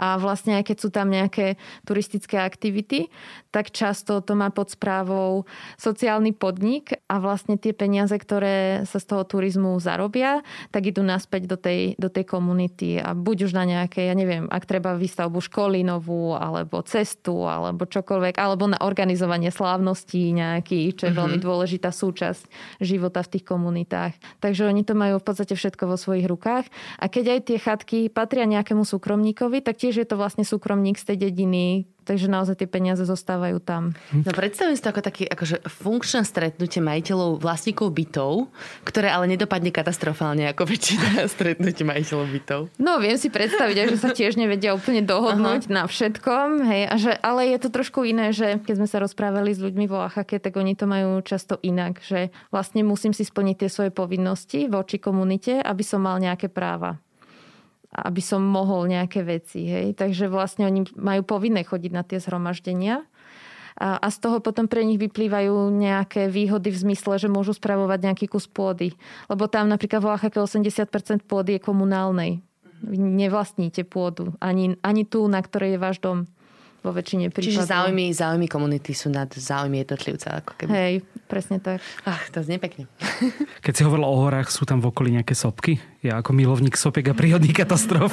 A vlastne aj keď sú tam nejaké turistické aktivity, tak často to má pod správou sociálny podnik a vlastne tie peniaze, ktoré sa z toho turizmu zarobia, tak idú naspäť do tej, do tej komunity a buď už na nejaké, ja neviem, ak treba výstavbu školy novú, alebo cestu, alebo čokoľvek, alebo na organizovanie slávností nejakých, čo je mm-hmm. veľmi dôležitá súčasť života v tých komunitách. Takže oni to majú v podstate všetko vo svojich rukách. A keď aj tie chatky patria nejakému súkromníkovi, tak tiež je to vlastne súkromník z tej dediny, Takže naozaj tie peniaze zostávajú tam. No predstavujem si to ako také akože funkčné stretnutie majiteľov, vlastníkov bytov, ktoré ale nedopadne katastrofálne ako väčšina stretnutie majiteľov bytov. No viem si predstaviť, že sa tiež nevedia úplne dohodnúť Aha. na všetkom. Hej, a že, ale je to trošku iné, že keď sme sa rozprávali s ľuďmi vo Oaxake, tak oni to majú často inak, že vlastne musím si splniť tie svoje povinnosti voči komunite, aby som mal nejaké práva aby som mohol nejaké veci. Hej. Takže vlastne oni majú povinné chodiť na tie zhromaždenia a, a z toho potom pre nich vyplývajú nejaké výhody v zmysle, že môžu spravovať nejaký kus pôdy. Lebo tam napríklad v Oaxaca 80% pôdy je komunálnej. Vy nevlastníte pôdu. Ani, ani tú, na ktorej je váš dom vo väčšine prípadov. Čiže záujmy, záujmy komunity sú nad záujmy jednotlivca. Ako keby. Hej, presne tak. Ach, to znie pekne. Keď si hovorila o horách, sú tam v okolí nejaké sopky? Ja ako milovník sopiek a prírodných katastrof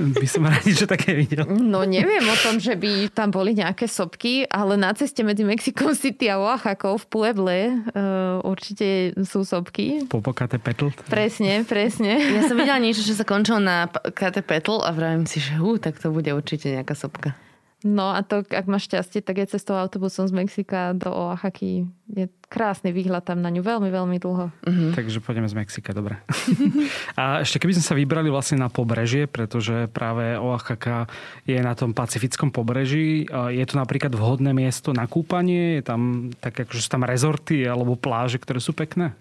by som rád že také videl. No neviem o tom, že by tam boli nejaké sopky, ale na ceste medzi Mexikom City a Oaxakou v Pueble uh, určite sú sopky. Popokate Petl. Presne, presne. Ja som videla niečo, čo sa končilo na Kate Petl a vravím si, že hú, tak to bude určite nejaká sopka. No a to, ak máš šťastie, tak je cestou autobusom z Mexika do Oaxaky. Je krásny výhľad tam na ňu veľmi, veľmi dlho. Mm-hmm. Takže pôjdeme z Mexika, dobre. a ešte keby sme sa vybrali vlastne na pobrežie, pretože práve Oaxaca je na tom pacifickom pobreží. Je to napríklad vhodné miesto na kúpanie? Je tam tak, akože sú tam rezorty alebo pláže, ktoré sú pekné?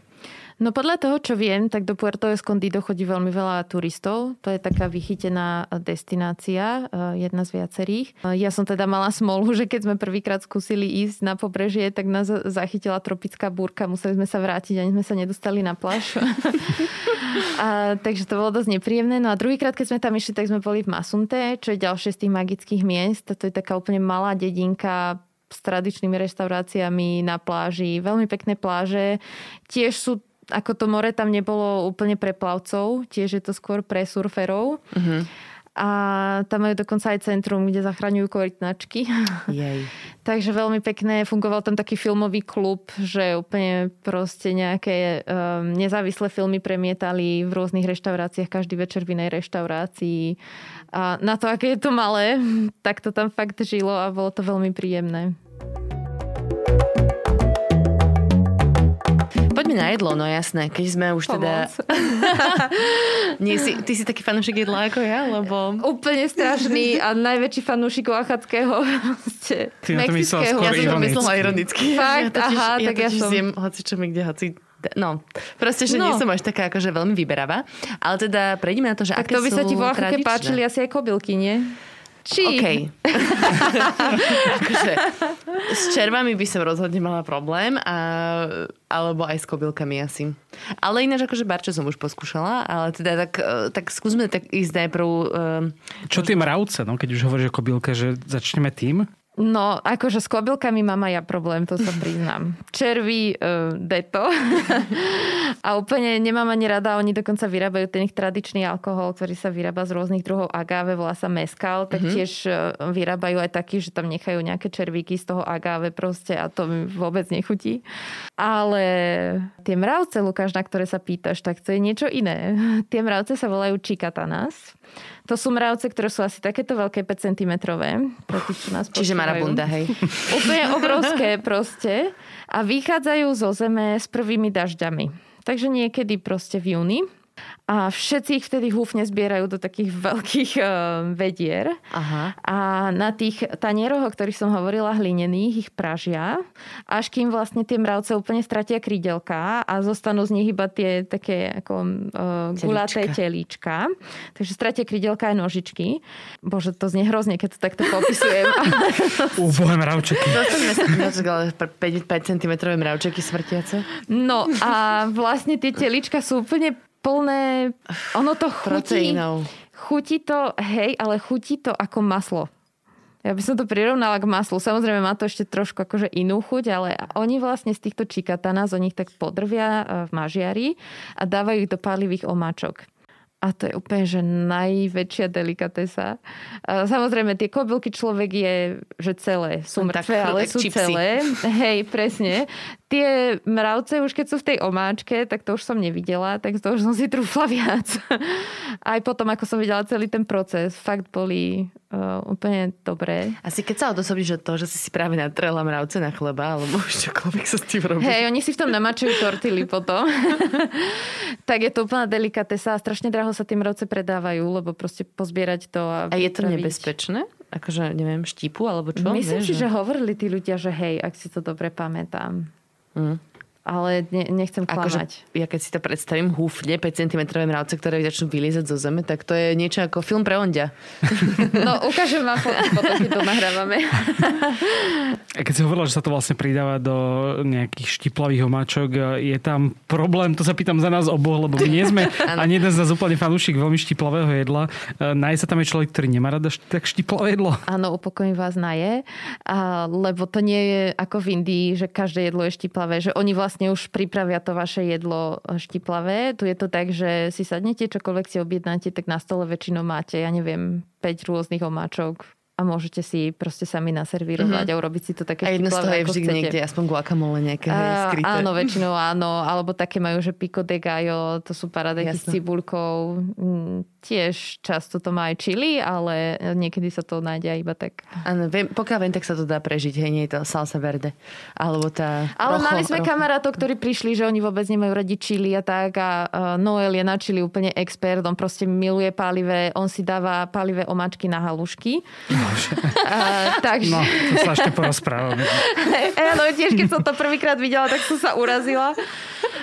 No podľa toho, čo viem, tak do Puerto Escondido chodí veľmi veľa turistov. To je taká vychytená destinácia, eh, jedna z viacerých. Eh, ja som teda mala smolu, že keď sme prvýkrát skúsili ísť na pobrežie, tak nás zachytila tropická búrka. Museli sme sa vrátiť, ani sme sa nedostali na pláž. a, takže to bolo dosť nepríjemné. No a druhýkrát, keď sme tam išli, tak sme boli v Masunte, čo je ďalšie z tých magických miest. To je taká úplne malá dedinka, s tradičnými reštauráciami na pláži. Veľmi pekné pláže. Tiež sú ako to more tam nebolo úplne pre plavcov, tiež je to skôr pre surferov. Uh-huh. A tam majú dokonca aj centrum, kde zachraňujú korytnačky. Jej. Takže veľmi pekné. Fungoval tam taký filmový klub, že úplne proste nejaké um, nezávislé filmy premietali v rôznych reštauráciách, každý večer v inej reštaurácii. A na to, aké je to malé, tak to tam fakt žilo a bolo to veľmi príjemné. Poďme na jedlo, no jasné. Keď sme už teda... Nie, si, ty si taký fanúšik jedla ako ja, lebo... Úplne strašný a najväčší fanúšik oachackého. Ty na to myslel skôr Ja som to myslela ironicky. Fakt, ja totiž, aha, ja tak ja som... zjem hoci čo mi kde, hoci No, proste, že no. nie som až taká akože veľmi vyberavá. Ale teda prejdeme na to, že tak aké to by sa ti vo páčili asi aj kobylky, nie? Či... OK. akože, s červami by som rozhodne mala problém, a, alebo aj s kobylkami asi. Ale ináč akože barčo som už poskúšala, ale teda tak, e, tak skúsme tak ísť najprv... Uh, Čo tie mravce, no, keď už hovoríš o kobylke, že začneme tým? No, akože s kobylkami mám aj ja problém, to sa priznám. Červy, uh, deto. a úplne nemám ani rada, oni dokonca vyrábajú ten ich tradičný alkohol, ktorý sa vyrába z rôznych druhov agáve, volá sa meskal, tak mm-hmm. tiež uh, vyrábajú aj taký, že tam nechajú nejaké červíky z toho agáve proste a to mi vôbec nechutí. Ale tie mravce, Lukáš, na ktoré sa pýtaš, tak to je niečo iné. Tie mravce sa volajú čikatanas. To sú mravce, ktoré sú asi takéto veľké 5 cm. Čiže marabunda, hej. Úplne obrovské proste. A vychádzajú zo zeme s prvými dažďami. Takže niekedy proste v júni a všetci ich vtedy húfne zbierajú do takých veľkých uh, vedier. Aha. A na tých tanieroch, o ktorých som hovorila, hlinených, ich pražia, až kým vlastne tie mravce úplne stratia krídelka a zostanú z nich iba tie také ako uh, gulaté telíčka. Takže stratia krídelka aj nožičky. Bože, to znie hrozne, keď to takto popisujem. Úbohé mravčeky. Dostaneme sa 5, 5 cm mravčeky smrtiace. No a vlastne tie telíčka sú úplne plné, ono to chutí. Proteínov. Chutí to, hej, ale chutí to ako maslo. Ja by som to prirovnala k maslu. Samozrejme má to ešte trošku akože inú chuť, ale oni vlastne z týchto čikatana, z nich tak podrvia e, v mažiari a dávajú ich do pálivých omáčok. A to je úplne, že najväčšia delikatesa. Samozrejme, tie kobylky človek je, že celé sú mŕtve, ale sú čipsy. celé. Hej, presne. Tie mravce už keď sú v tej omáčke, tak to už som nevidela, tak to už som si trúfla viac. Aj potom, ako som videla celý ten proces, fakt boli uh, úplne dobré. Asi keď sa odosobíš od toho, že si si práve natrela mravce na chleba, alebo už čokoľvek sa s tým robí. Hej, oni si v tom namačujú tortily potom. tak je to úplná delikatesa a strašne draho sa tie mravce predávajú, lebo proste pozbierať to a A je to nebezpečné? Akože, neviem, štípu alebo čo? Myslím si, že... že hovorili tí ľudia, že hej, ak si to dobre pamätám. Mm ale ne, nechcem akože klamať. Akože, ja keď si to predstavím, húfne 5 cm mravce, ktoré začnú vyliezať zo zeme, tak to je niečo ako film pre ondia. No, ukážem vám potom, keď to nahrávame. A keď si hovorila, že sa to vlastne pridáva do nejakých štiplavých omáčok, je tam problém, to sa pýtam za nás oboch, lebo my nie sme ani jeden z nás úplne fanúšik veľmi štiplavého jedla. Naje sa tam aj človek, ktorý nemá rada tak štiplavé jedlo? Áno, upokojím vás, naje. A, lebo to nie je ako v Indii, že každé jedlo je štiplavé, že oni vlastne vlastne už pripravia to vaše jedlo štiplavé. Tu je to tak, že si sadnete, čokoľvek si objednáte, tak na stole väčšinou máte, ja neviem, 5 rôznych omáčok, a môžete si proste sami naservírovať mm-hmm. a urobiť si to také A jedno z toho je vždy chcete. niekde, aspoň guacamole nejaké a, skryté. Áno, väčšinou áno, alebo také majú, že pico de gallo, to sú paradajky s cibulkou. Mm, tiež často to má aj čili, ale niekedy sa to nájde aj iba tak. Áno, viem, pokiaľ viem, tak sa to dá prežiť, hej, nie je to salsa verde. Alebo tá Ale rocho, mali sme rocho. kamarátov, ktorí prišli, že oni vôbec nemajú radi čili a tak a Noel je na čili úplne expert, on proste miluje pálivé, on si dáva pálivé omáčky na halušky. No Uh, takže... No, to sa ešte porozprávame. Áno, tiež keď som to prvýkrát videla, tak som sa urazila.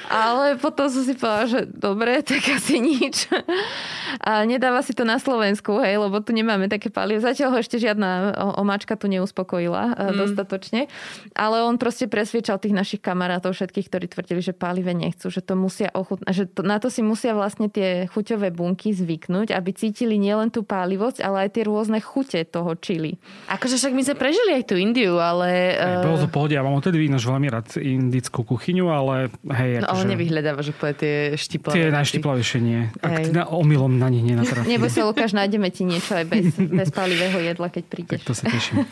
Ale potom som si povedala, že dobre, tak asi nič. A nedáva si to na Slovensku, hej, lebo tu nemáme také palivo. Zatiaľ ho ešte žiadna omáčka tu neuspokojila mm. dostatočne. Ale on proste presviečal tých našich kamarátov, všetkých, ktorí tvrdili, že palive nechcú, že to musia ochutnať, že to, na to si musia vlastne tie chuťové bunky zvyknúť, aby cítili nielen tú pálivosť, ale aj tie rôzne chute toho čili. Akože však my sme prežili aj tú Indiu, ale... Uh... Bolo to pohode, ja mám odtedy ináč veľmi rád indickú kuchyňu, ale hej... No, akože... ale nevyhľadáva, že povie tie štiplavé. Tie najštiplavejšie nie. Ak na, omylom na nich nenatrafí. Nebo sa, Lukáš, nájdeme ti niečo aj bez, bez palivého jedla, keď prídeš. Tak to sa teším.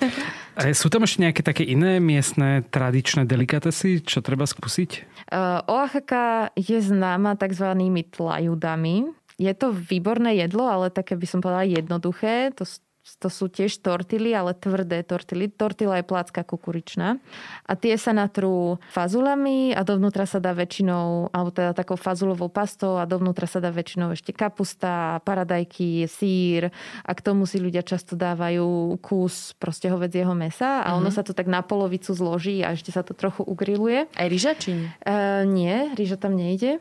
A sú tam ešte nejaké také iné miestne tradičné delikatesy, čo treba skúsiť? Uh, Oaxaca je známa tzv. tlajudami. Je to výborné jedlo, ale také by som povedala jednoduché. To to sú tiež tortily, ale tvrdé tortily. Tortila je plácka kukuričná. A tie sa natrú fazulami a dovnútra sa dá väčšinou, alebo teda takou fazulovou pastou a dovnútra sa dá väčšinou ešte kapusta, paradajky, sír a k tomu si ľudia často dávajú kus proste hovedzieho mesa a ono mm-hmm. sa to tak na polovicu zloží a ešte sa to trochu ugriluje. Aj rýža či nie? Uh, nie, rýža tam nejde.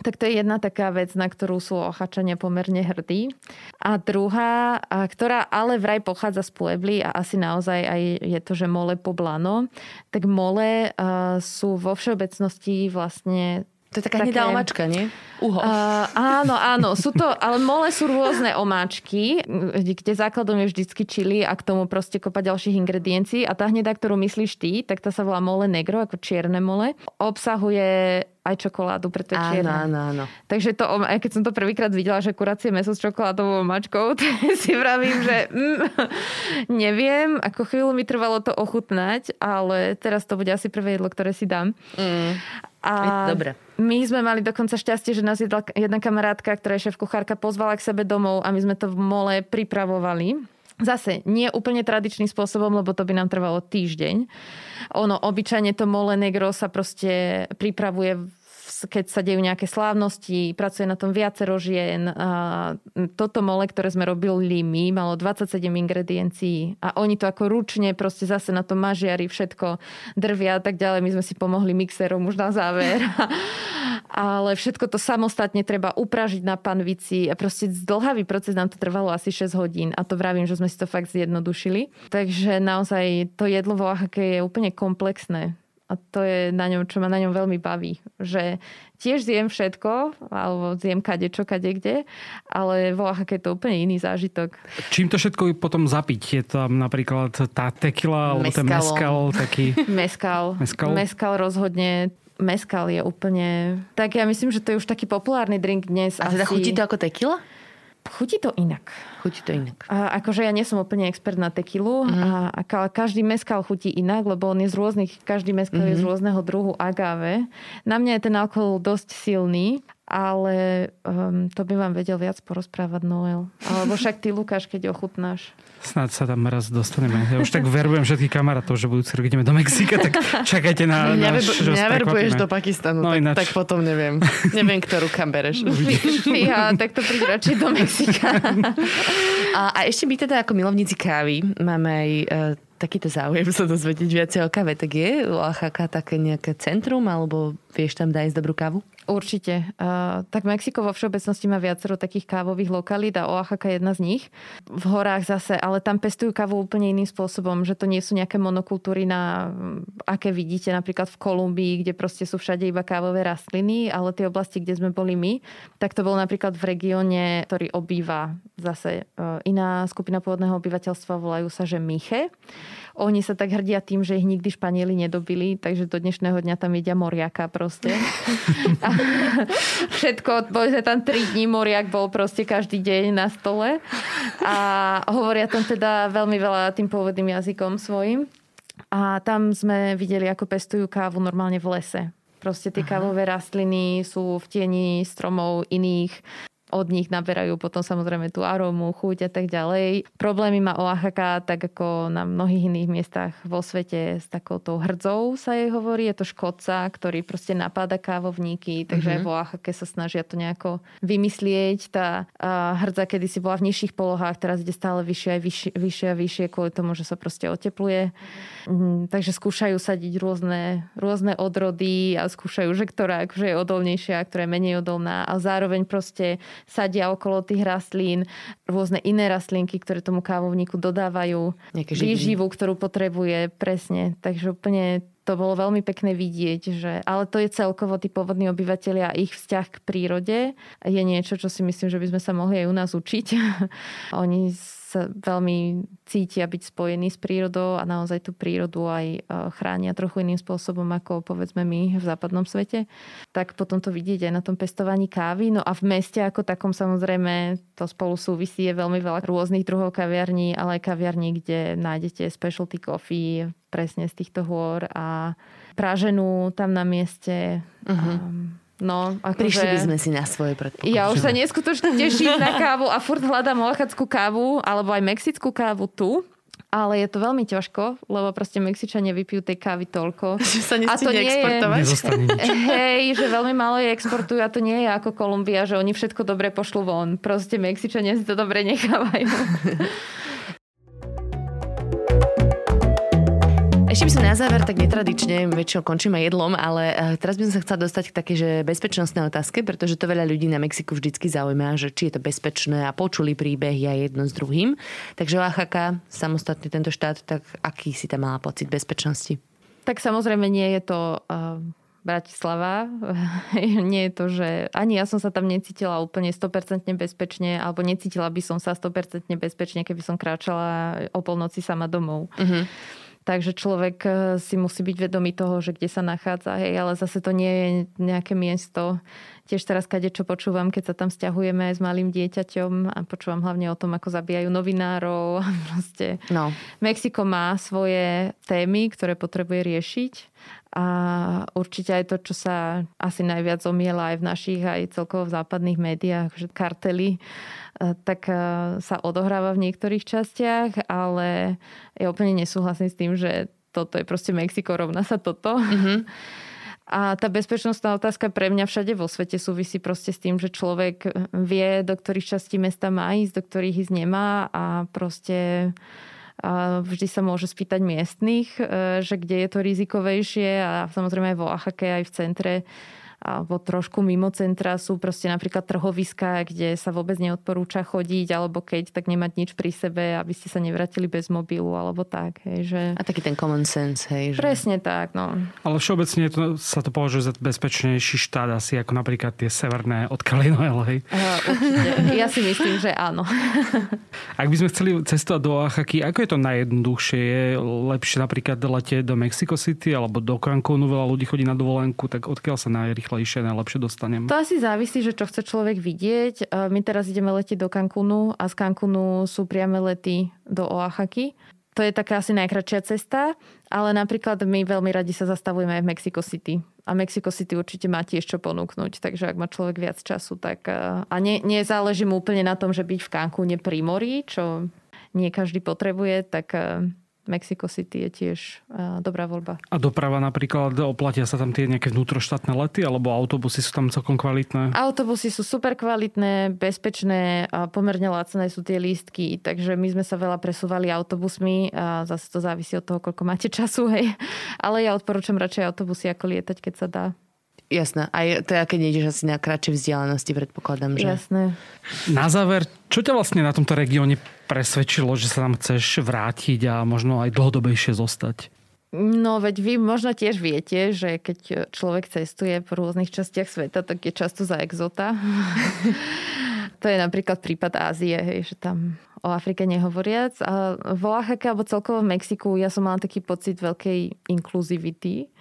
Tak to je jedna taká vec, na ktorú sú Oachačania pomerne hrdí. A druhá, a ktorá ale vraj pochádza z Puebly a asi naozaj aj je to, že mole poblano, tak mole uh, sú vo všeobecnosti vlastne to je taká také... hnedá omáčka, nie? Uho. Uh, áno, áno. Sú to, ale mole sú rôzne omáčky, kde základom je vždycky čili a k tomu proste kopa ďalších ingrediencií. A tá hnedá, ktorú myslíš ty, tak tá sa volá mole negro, ako čierne mole. Obsahuje aj čokoládu, preto je. Áno, áno, áno. Takže to, aj keď som to prvýkrát videla, že kuracie meso s čokoládovou mačkou, to si vravím, že mm, neviem, ako chvíľu mi trvalo to ochutnať, ale teraz to bude asi prvé jedlo, ktoré si dám. Mm. A Dobre. My sme mali dokonca šťastie, že nás jedna, jedna kamarátka, ktorá je šéf kuchárka, pozvala k sebe domov a my sme to v mole pripravovali. Zase nie úplne tradičným spôsobom, lebo to by nám trvalo týždeň. Ono, obyčajne to mole negro sa proste pripravuje keď sa dejú nejaké slávnosti, pracuje na tom viacero žien. A toto mole, ktoré sme robili my, malo 27 ingrediencií a oni to ako ručne proste zase na tom mažiari všetko drvia a tak ďalej. My sme si pomohli mixerom už na záver. Ale všetko to samostatne treba upražiť na panvici a proste zdlhavý proces nám to trvalo asi 6 hodín a to vravím, že sme si to fakt zjednodušili. Takže naozaj to jedlo vo je úplne komplexné. A to je na ňom, čo ma na ňom veľmi baví. Že tiež zjem všetko, alebo zjem kade čo, kade kde, ale vo Oaxaca je to úplne iný zážitok. Čím to všetko potom zapiť? Je tam napríklad tá tequila, alebo ten meskal taký... meskal. Meskal? Meskal rozhodne meskal je úplne... Tak ja myslím, že to je už taký populárny drink dnes. A teda asi... chutí to ako tequila? Chutí to inak. Chutí to inak. A akože ja nie som úplne expert na tekilu mm. a, a každý meskal chutí inak, lebo on je z rôznych, každý meskal mm-hmm. je z mhm. rôzneho druhu agave. Na mňa je ten alkohol dosť silný ale um, to by vám vedel viac porozprávať Noel. Alebo však ty, Lukáš, keď ochutnáš. Snáď sa tam raz dostaneme. Ja už tak verujem všetkých kamarátov, že budúci rok ideme do Mexika, tak čakajte na Mňa, náš Mňa verbuješ do Pakistanu, no, tak, tak potom neviem. neviem, ktorú kam bereš. ja, tak to príde radšej do Mexika. a, a ešte my teda ako milovníci kávy máme aj uh, takýto záujem sa dozvedieť viacej o káve, tak je Oaxaca také nejaké centrum, alebo vieš tam dať dobrú kávu? Určite. Uh, tak Mexiko vo všeobecnosti má viacero takých kávových lokalít a Oaxaca je jedna z nich. V horách zase, ale tam pestujú kávu úplne iným spôsobom, že to nie sú nejaké monokultúry, na, aké vidíte napríklad v Kolumbii, kde proste sú všade iba kávové rastliny, ale tie oblasti, kde sme boli my, tak to bolo napríklad v regióne, ktorý obýva zase uh, iná skupina pôvodného obyvateľstva, volajú sa, že Miche. Oni sa tak hrdia tým, že ich nikdy Španieli nedobili, takže do dnešného dňa tam jedia moriaka proste. A všetko, boli tam 3 dní, moriak bol proste každý deň na stole. A hovoria tam teda veľmi veľa tým pôvodným jazykom svojim. A tam sme videli, ako pestujú kávu normálne v lese. Proste tie kávové rastliny sú v tieni stromov iných od nich naberajú potom samozrejme tú arómu, chuť a tak ďalej. Problémy má Oaxaca, tak ako na mnohých iných miestach vo svete s takouto hrdzou sa jej hovorí. Je to škodca, ktorý proste napáda kávovníky, takže mm-hmm. v Oaxaca sa snažia to nejako vymyslieť. Tá hrdza kedy si bola v nižších polohách, teraz ide stále vyššie a vyššie, vyššie a vyššie kvôli tomu, že sa proste otepluje. Mm, takže skúšajú sadiť rôzne, rôzne odrody a skúšajú, že ktorá akože je odolnejšia a ktorá je menej odolná a zároveň proste sadia okolo tých rastlín rôzne iné rastlinky, ktoré tomu kávovníku dodávajú výživu, ktorú potrebuje presne. Takže úplne to bolo veľmi pekné vidieť, že, ale to je celkovo tí pôvodní obyvateľia a ich vzťah k prírode je niečo, čo si myslím, že by sme sa mohli aj u nás učiť. Oni sa veľmi cítia byť spojení s prírodou a naozaj tú prírodu aj e, chránia trochu iným spôsobom ako povedzme my v západnom svete. Tak potom to vidieť aj na tom pestovaní kávy. No a v meste ako takom samozrejme to spolu súvisí je veľmi veľa rôznych druhov kaviarní, ale aj kaviarní, kde nájdete specialty coffee presne z týchto hôr a práženú tam na mieste. Uh-huh. Um, No, ako Prišli že... by sme si na svoje predpoklady. Ja už sa neskutočne teším na kávu a furt hľadám oachackú kávu alebo aj mexickú kávu tu. Ale je to veľmi ťažko, lebo proste Mexičania vypijú tej kávy toľko. Že sa a to nie exportovať? Je, hej, že veľmi málo je exportujú a to nie je ako Kolumbia, že oni všetko dobre pošlú von. Proste Mexičania si to dobre nechávajú. Ešte by som na záver tak netradične, väčšinou končíme jedlom, ale eh, teraz by som sa chcela dostať k také, že bezpečnostnej otázke, pretože to veľa ľudí na Mexiku vždycky zaujíma, že či je to bezpečné a počuli príbehy aj jedno s druhým. Takže Oaxaca, samostatný tento štát, tak aký si tam mala pocit bezpečnosti? Tak samozrejme nie je to uh, Bratislava. nie je to, že ani ja som sa tam necítila úplne 100% bezpečne, alebo necítila by som sa 100% bezpečne, keby som kráčala o polnoci sama domov. Uh-huh. Takže človek eh, si musí byť vedomý toho, že kde sa nachádza. Hej, ale zase to nie je nejaké miesto. Tiež teraz kade čo počúvam, keď sa tam stiahujeme s malým dieťaťom a počúvam hlavne o tom, ako zabíjajú novinárov. Proste. No. Mexiko má svoje témy, ktoré potrebuje riešiť a určite aj to, čo sa asi najviac omiela aj v našich, aj celkovo v západných médiách, že kartely, e, tak e, sa odohráva v niektorých častiach, ale ja úplne nesúhlasím s tým, že toto je proste Mexiko, rovná sa toto. Mm-hmm. A tá bezpečnostná otázka pre mňa všade vo svete súvisí proste s tým, že človek vie, do ktorých častí mesta má ísť, do ktorých ísť nemá a proste vždy sa môže spýtať miestnych, e, že kde je to rizikovejšie a samozrejme aj vo Oaxake, aj v centre alebo trošku mimo centra sú proste napríklad trhoviská, kde sa vôbec neodporúča chodiť, alebo keď, tak nemať nič pri sebe, aby ste sa nevrátili bez mobilu, alebo tak. Hej, že... A taký ten common sense, hej. Že... Presne tak, no. Ale všeobecne to, sa to považuje za bezpečnejší štát asi ako napríklad tie severné od Kalinoel, hej? Uh. Ja si myslím, že áno. Ak by sme chceli cestovať do Oaxaky, ako je to najjednoduchšie? Je lepšie napríklad letieť do Mexico City alebo do Cancúnu? Veľa ľudí chodí na dovolenku, tak odkiaľ sa najrychlejšie najrýchlejšie, najlepšie dostanem? To asi závisí, že čo chce človek vidieť. My teraz ideme letieť do Cancúnu a z Cancúnu sú priame lety do Oaxaky. To je taká asi najkračšia cesta, ale napríklad my veľmi radi sa zastavujeme aj v Mexico City. A Mexico City určite má tiež čo ponúknuť, takže ak má človek viac času, tak... A ne, nezáleží mu úplne na tom, že byť v Cancúne pri mori, čo nie každý potrebuje, tak Mexico City je tiež uh, dobrá voľba. A doprava napríklad, oplatia sa tam tie nejaké vnútroštátne lety, alebo autobusy sú tam celkom kvalitné? Autobusy sú super kvalitné, bezpečné, a pomerne lacné sú tie lístky, takže my sme sa veľa presúvali autobusmi a zase to závisí od toho, koľko máte času, hej. Ale ja odporúčam radšej autobusy ako lietať, keď sa dá. Jasné. Aj to je, keď nejdeš asi na kratšie vzdialenosti, predpokladám, že... Jasné. Na záver, čo ťa vlastne na tomto regióne presvedčilo, že sa tam chceš vrátiť a možno aj dlhodobejšie zostať? No veď vy možno tiež viete, že keď človek cestuje po rôznych častiach sveta, tak je často za exota. to je napríklad prípad Ázie, hej, že tam o Afrike nehovoriac. A v Oaxaca alebo celkovo v Mexiku ja som mala taký pocit veľkej inkluzivity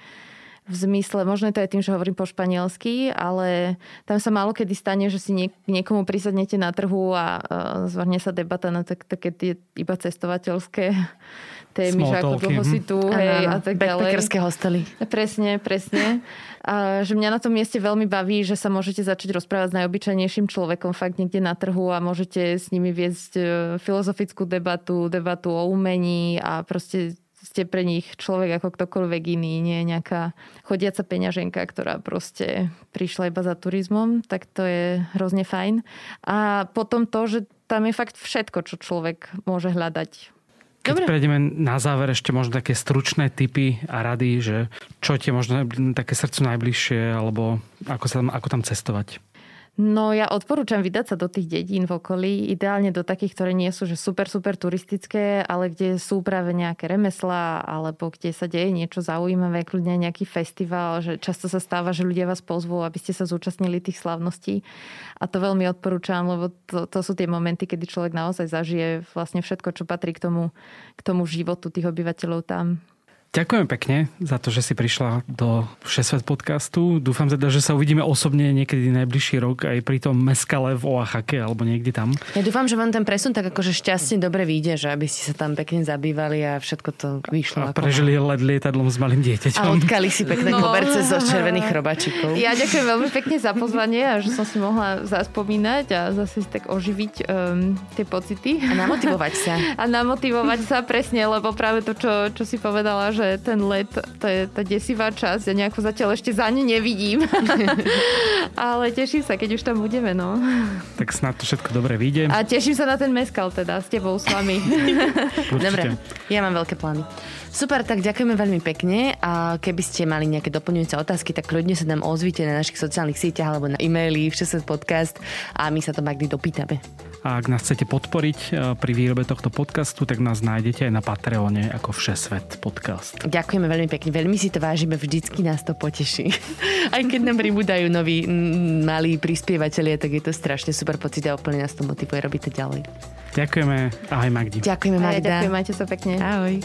v zmysle, možno to aj tým, že hovorím po španielsky, ale tam sa málo kedy stane, že si niek- niekomu prisadnete na trhu a uh, zvrhne sa debata na tak, také tie iba cestovateľské témy, že ako dlho si tu, hej, a tak ďalej. hostely. Presne, presne. A že mňa na tom mieste veľmi baví, že sa môžete začať rozprávať s najobyčajnejším človekom fakt niekde na trhu a môžete s nimi viesť e, filozofickú debatu, debatu o umení a proste ste pre nich človek ako ktokoľvek iný, nie nejaká chodiaca peňaženka, ktorá proste prišla iba za turizmom, tak to je hrozne fajn. A potom to, že tam je fakt všetko, čo človek môže hľadať. Keď Dobre. prejdeme na záver ešte možno také stručné typy a rady, že čo tie možno také srdcu najbližšie, alebo ako, sa tam, ako tam cestovať. No ja odporúčam vydať sa do tých dedín v okolí, ideálne do takých, ktoré nie sú že super, super turistické, ale kde sú práve nejaké remeslá, alebo kde sa deje niečo zaujímavé, kľudne nejaký festival, že často sa stáva, že ľudia vás pozvú, aby ste sa zúčastnili tých slavností. A to veľmi odporúčam, lebo to, to sú tie momenty, kedy človek naozaj zažije vlastne všetko, čo patrí k tomu, k tomu životu tých obyvateľov tam. Ďakujem pekne za to, že si prišla do Všesvet podcastu. Dúfam teda, že sa uvidíme osobne niekedy najbližší rok aj pri tom meskale v Oaxake alebo niekde tam. Ja dúfam, že vám ten presun tak akože šťastne dobre vyjde, že aby ste sa tam pekne zabývali a všetko to vyšlo. A prežili ako... let lietadlom s malým dieťaťom. A odkali si pekné no. koberce zo červených chrobačikov. Ja ďakujem veľmi pekne za pozvanie a že som si mohla zaspomínať a zase si tak oživiť um, tie pocity. A namotivovať sa. A namotivovať sa presne, lebo práve to, čo, čo si povedala, že že ten let, to je tá desivá časť a nejako zatiaľ ešte za ňu nevidím. Ale teším sa, keď už tam budeme, no. Tak snad to všetko dobre vyjde. A teším sa na ten meskal teda s tebou, s vami. Dobre, ja mám veľké plány. Super, tak ďakujeme veľmi pekne a keby ste mali nejaké doplňujúce otázky, tak kľudne sa nám ozvite na našich sociálnych sieťach alebo na e-maily v podcast a my sa to Magdy dopýtame. A ak nás chcete podporiť e, pri výrobe tohto podcastu, tak nás nájdete aj na Patreone ako Všesvet podcast. Ďakujeme veľmi pekne, veľmi si to vážime, vždycky nás to poteší. Aj keď nám pribúdajú noví malí prispievateľia, tak je to strašne super pocit a úplne nás to motivuje robiť to ďalej. Ďakujeme. Ahoj Magdi. Ďakujeme Magda. Ďakujem, majte sa pekne. Ahoj.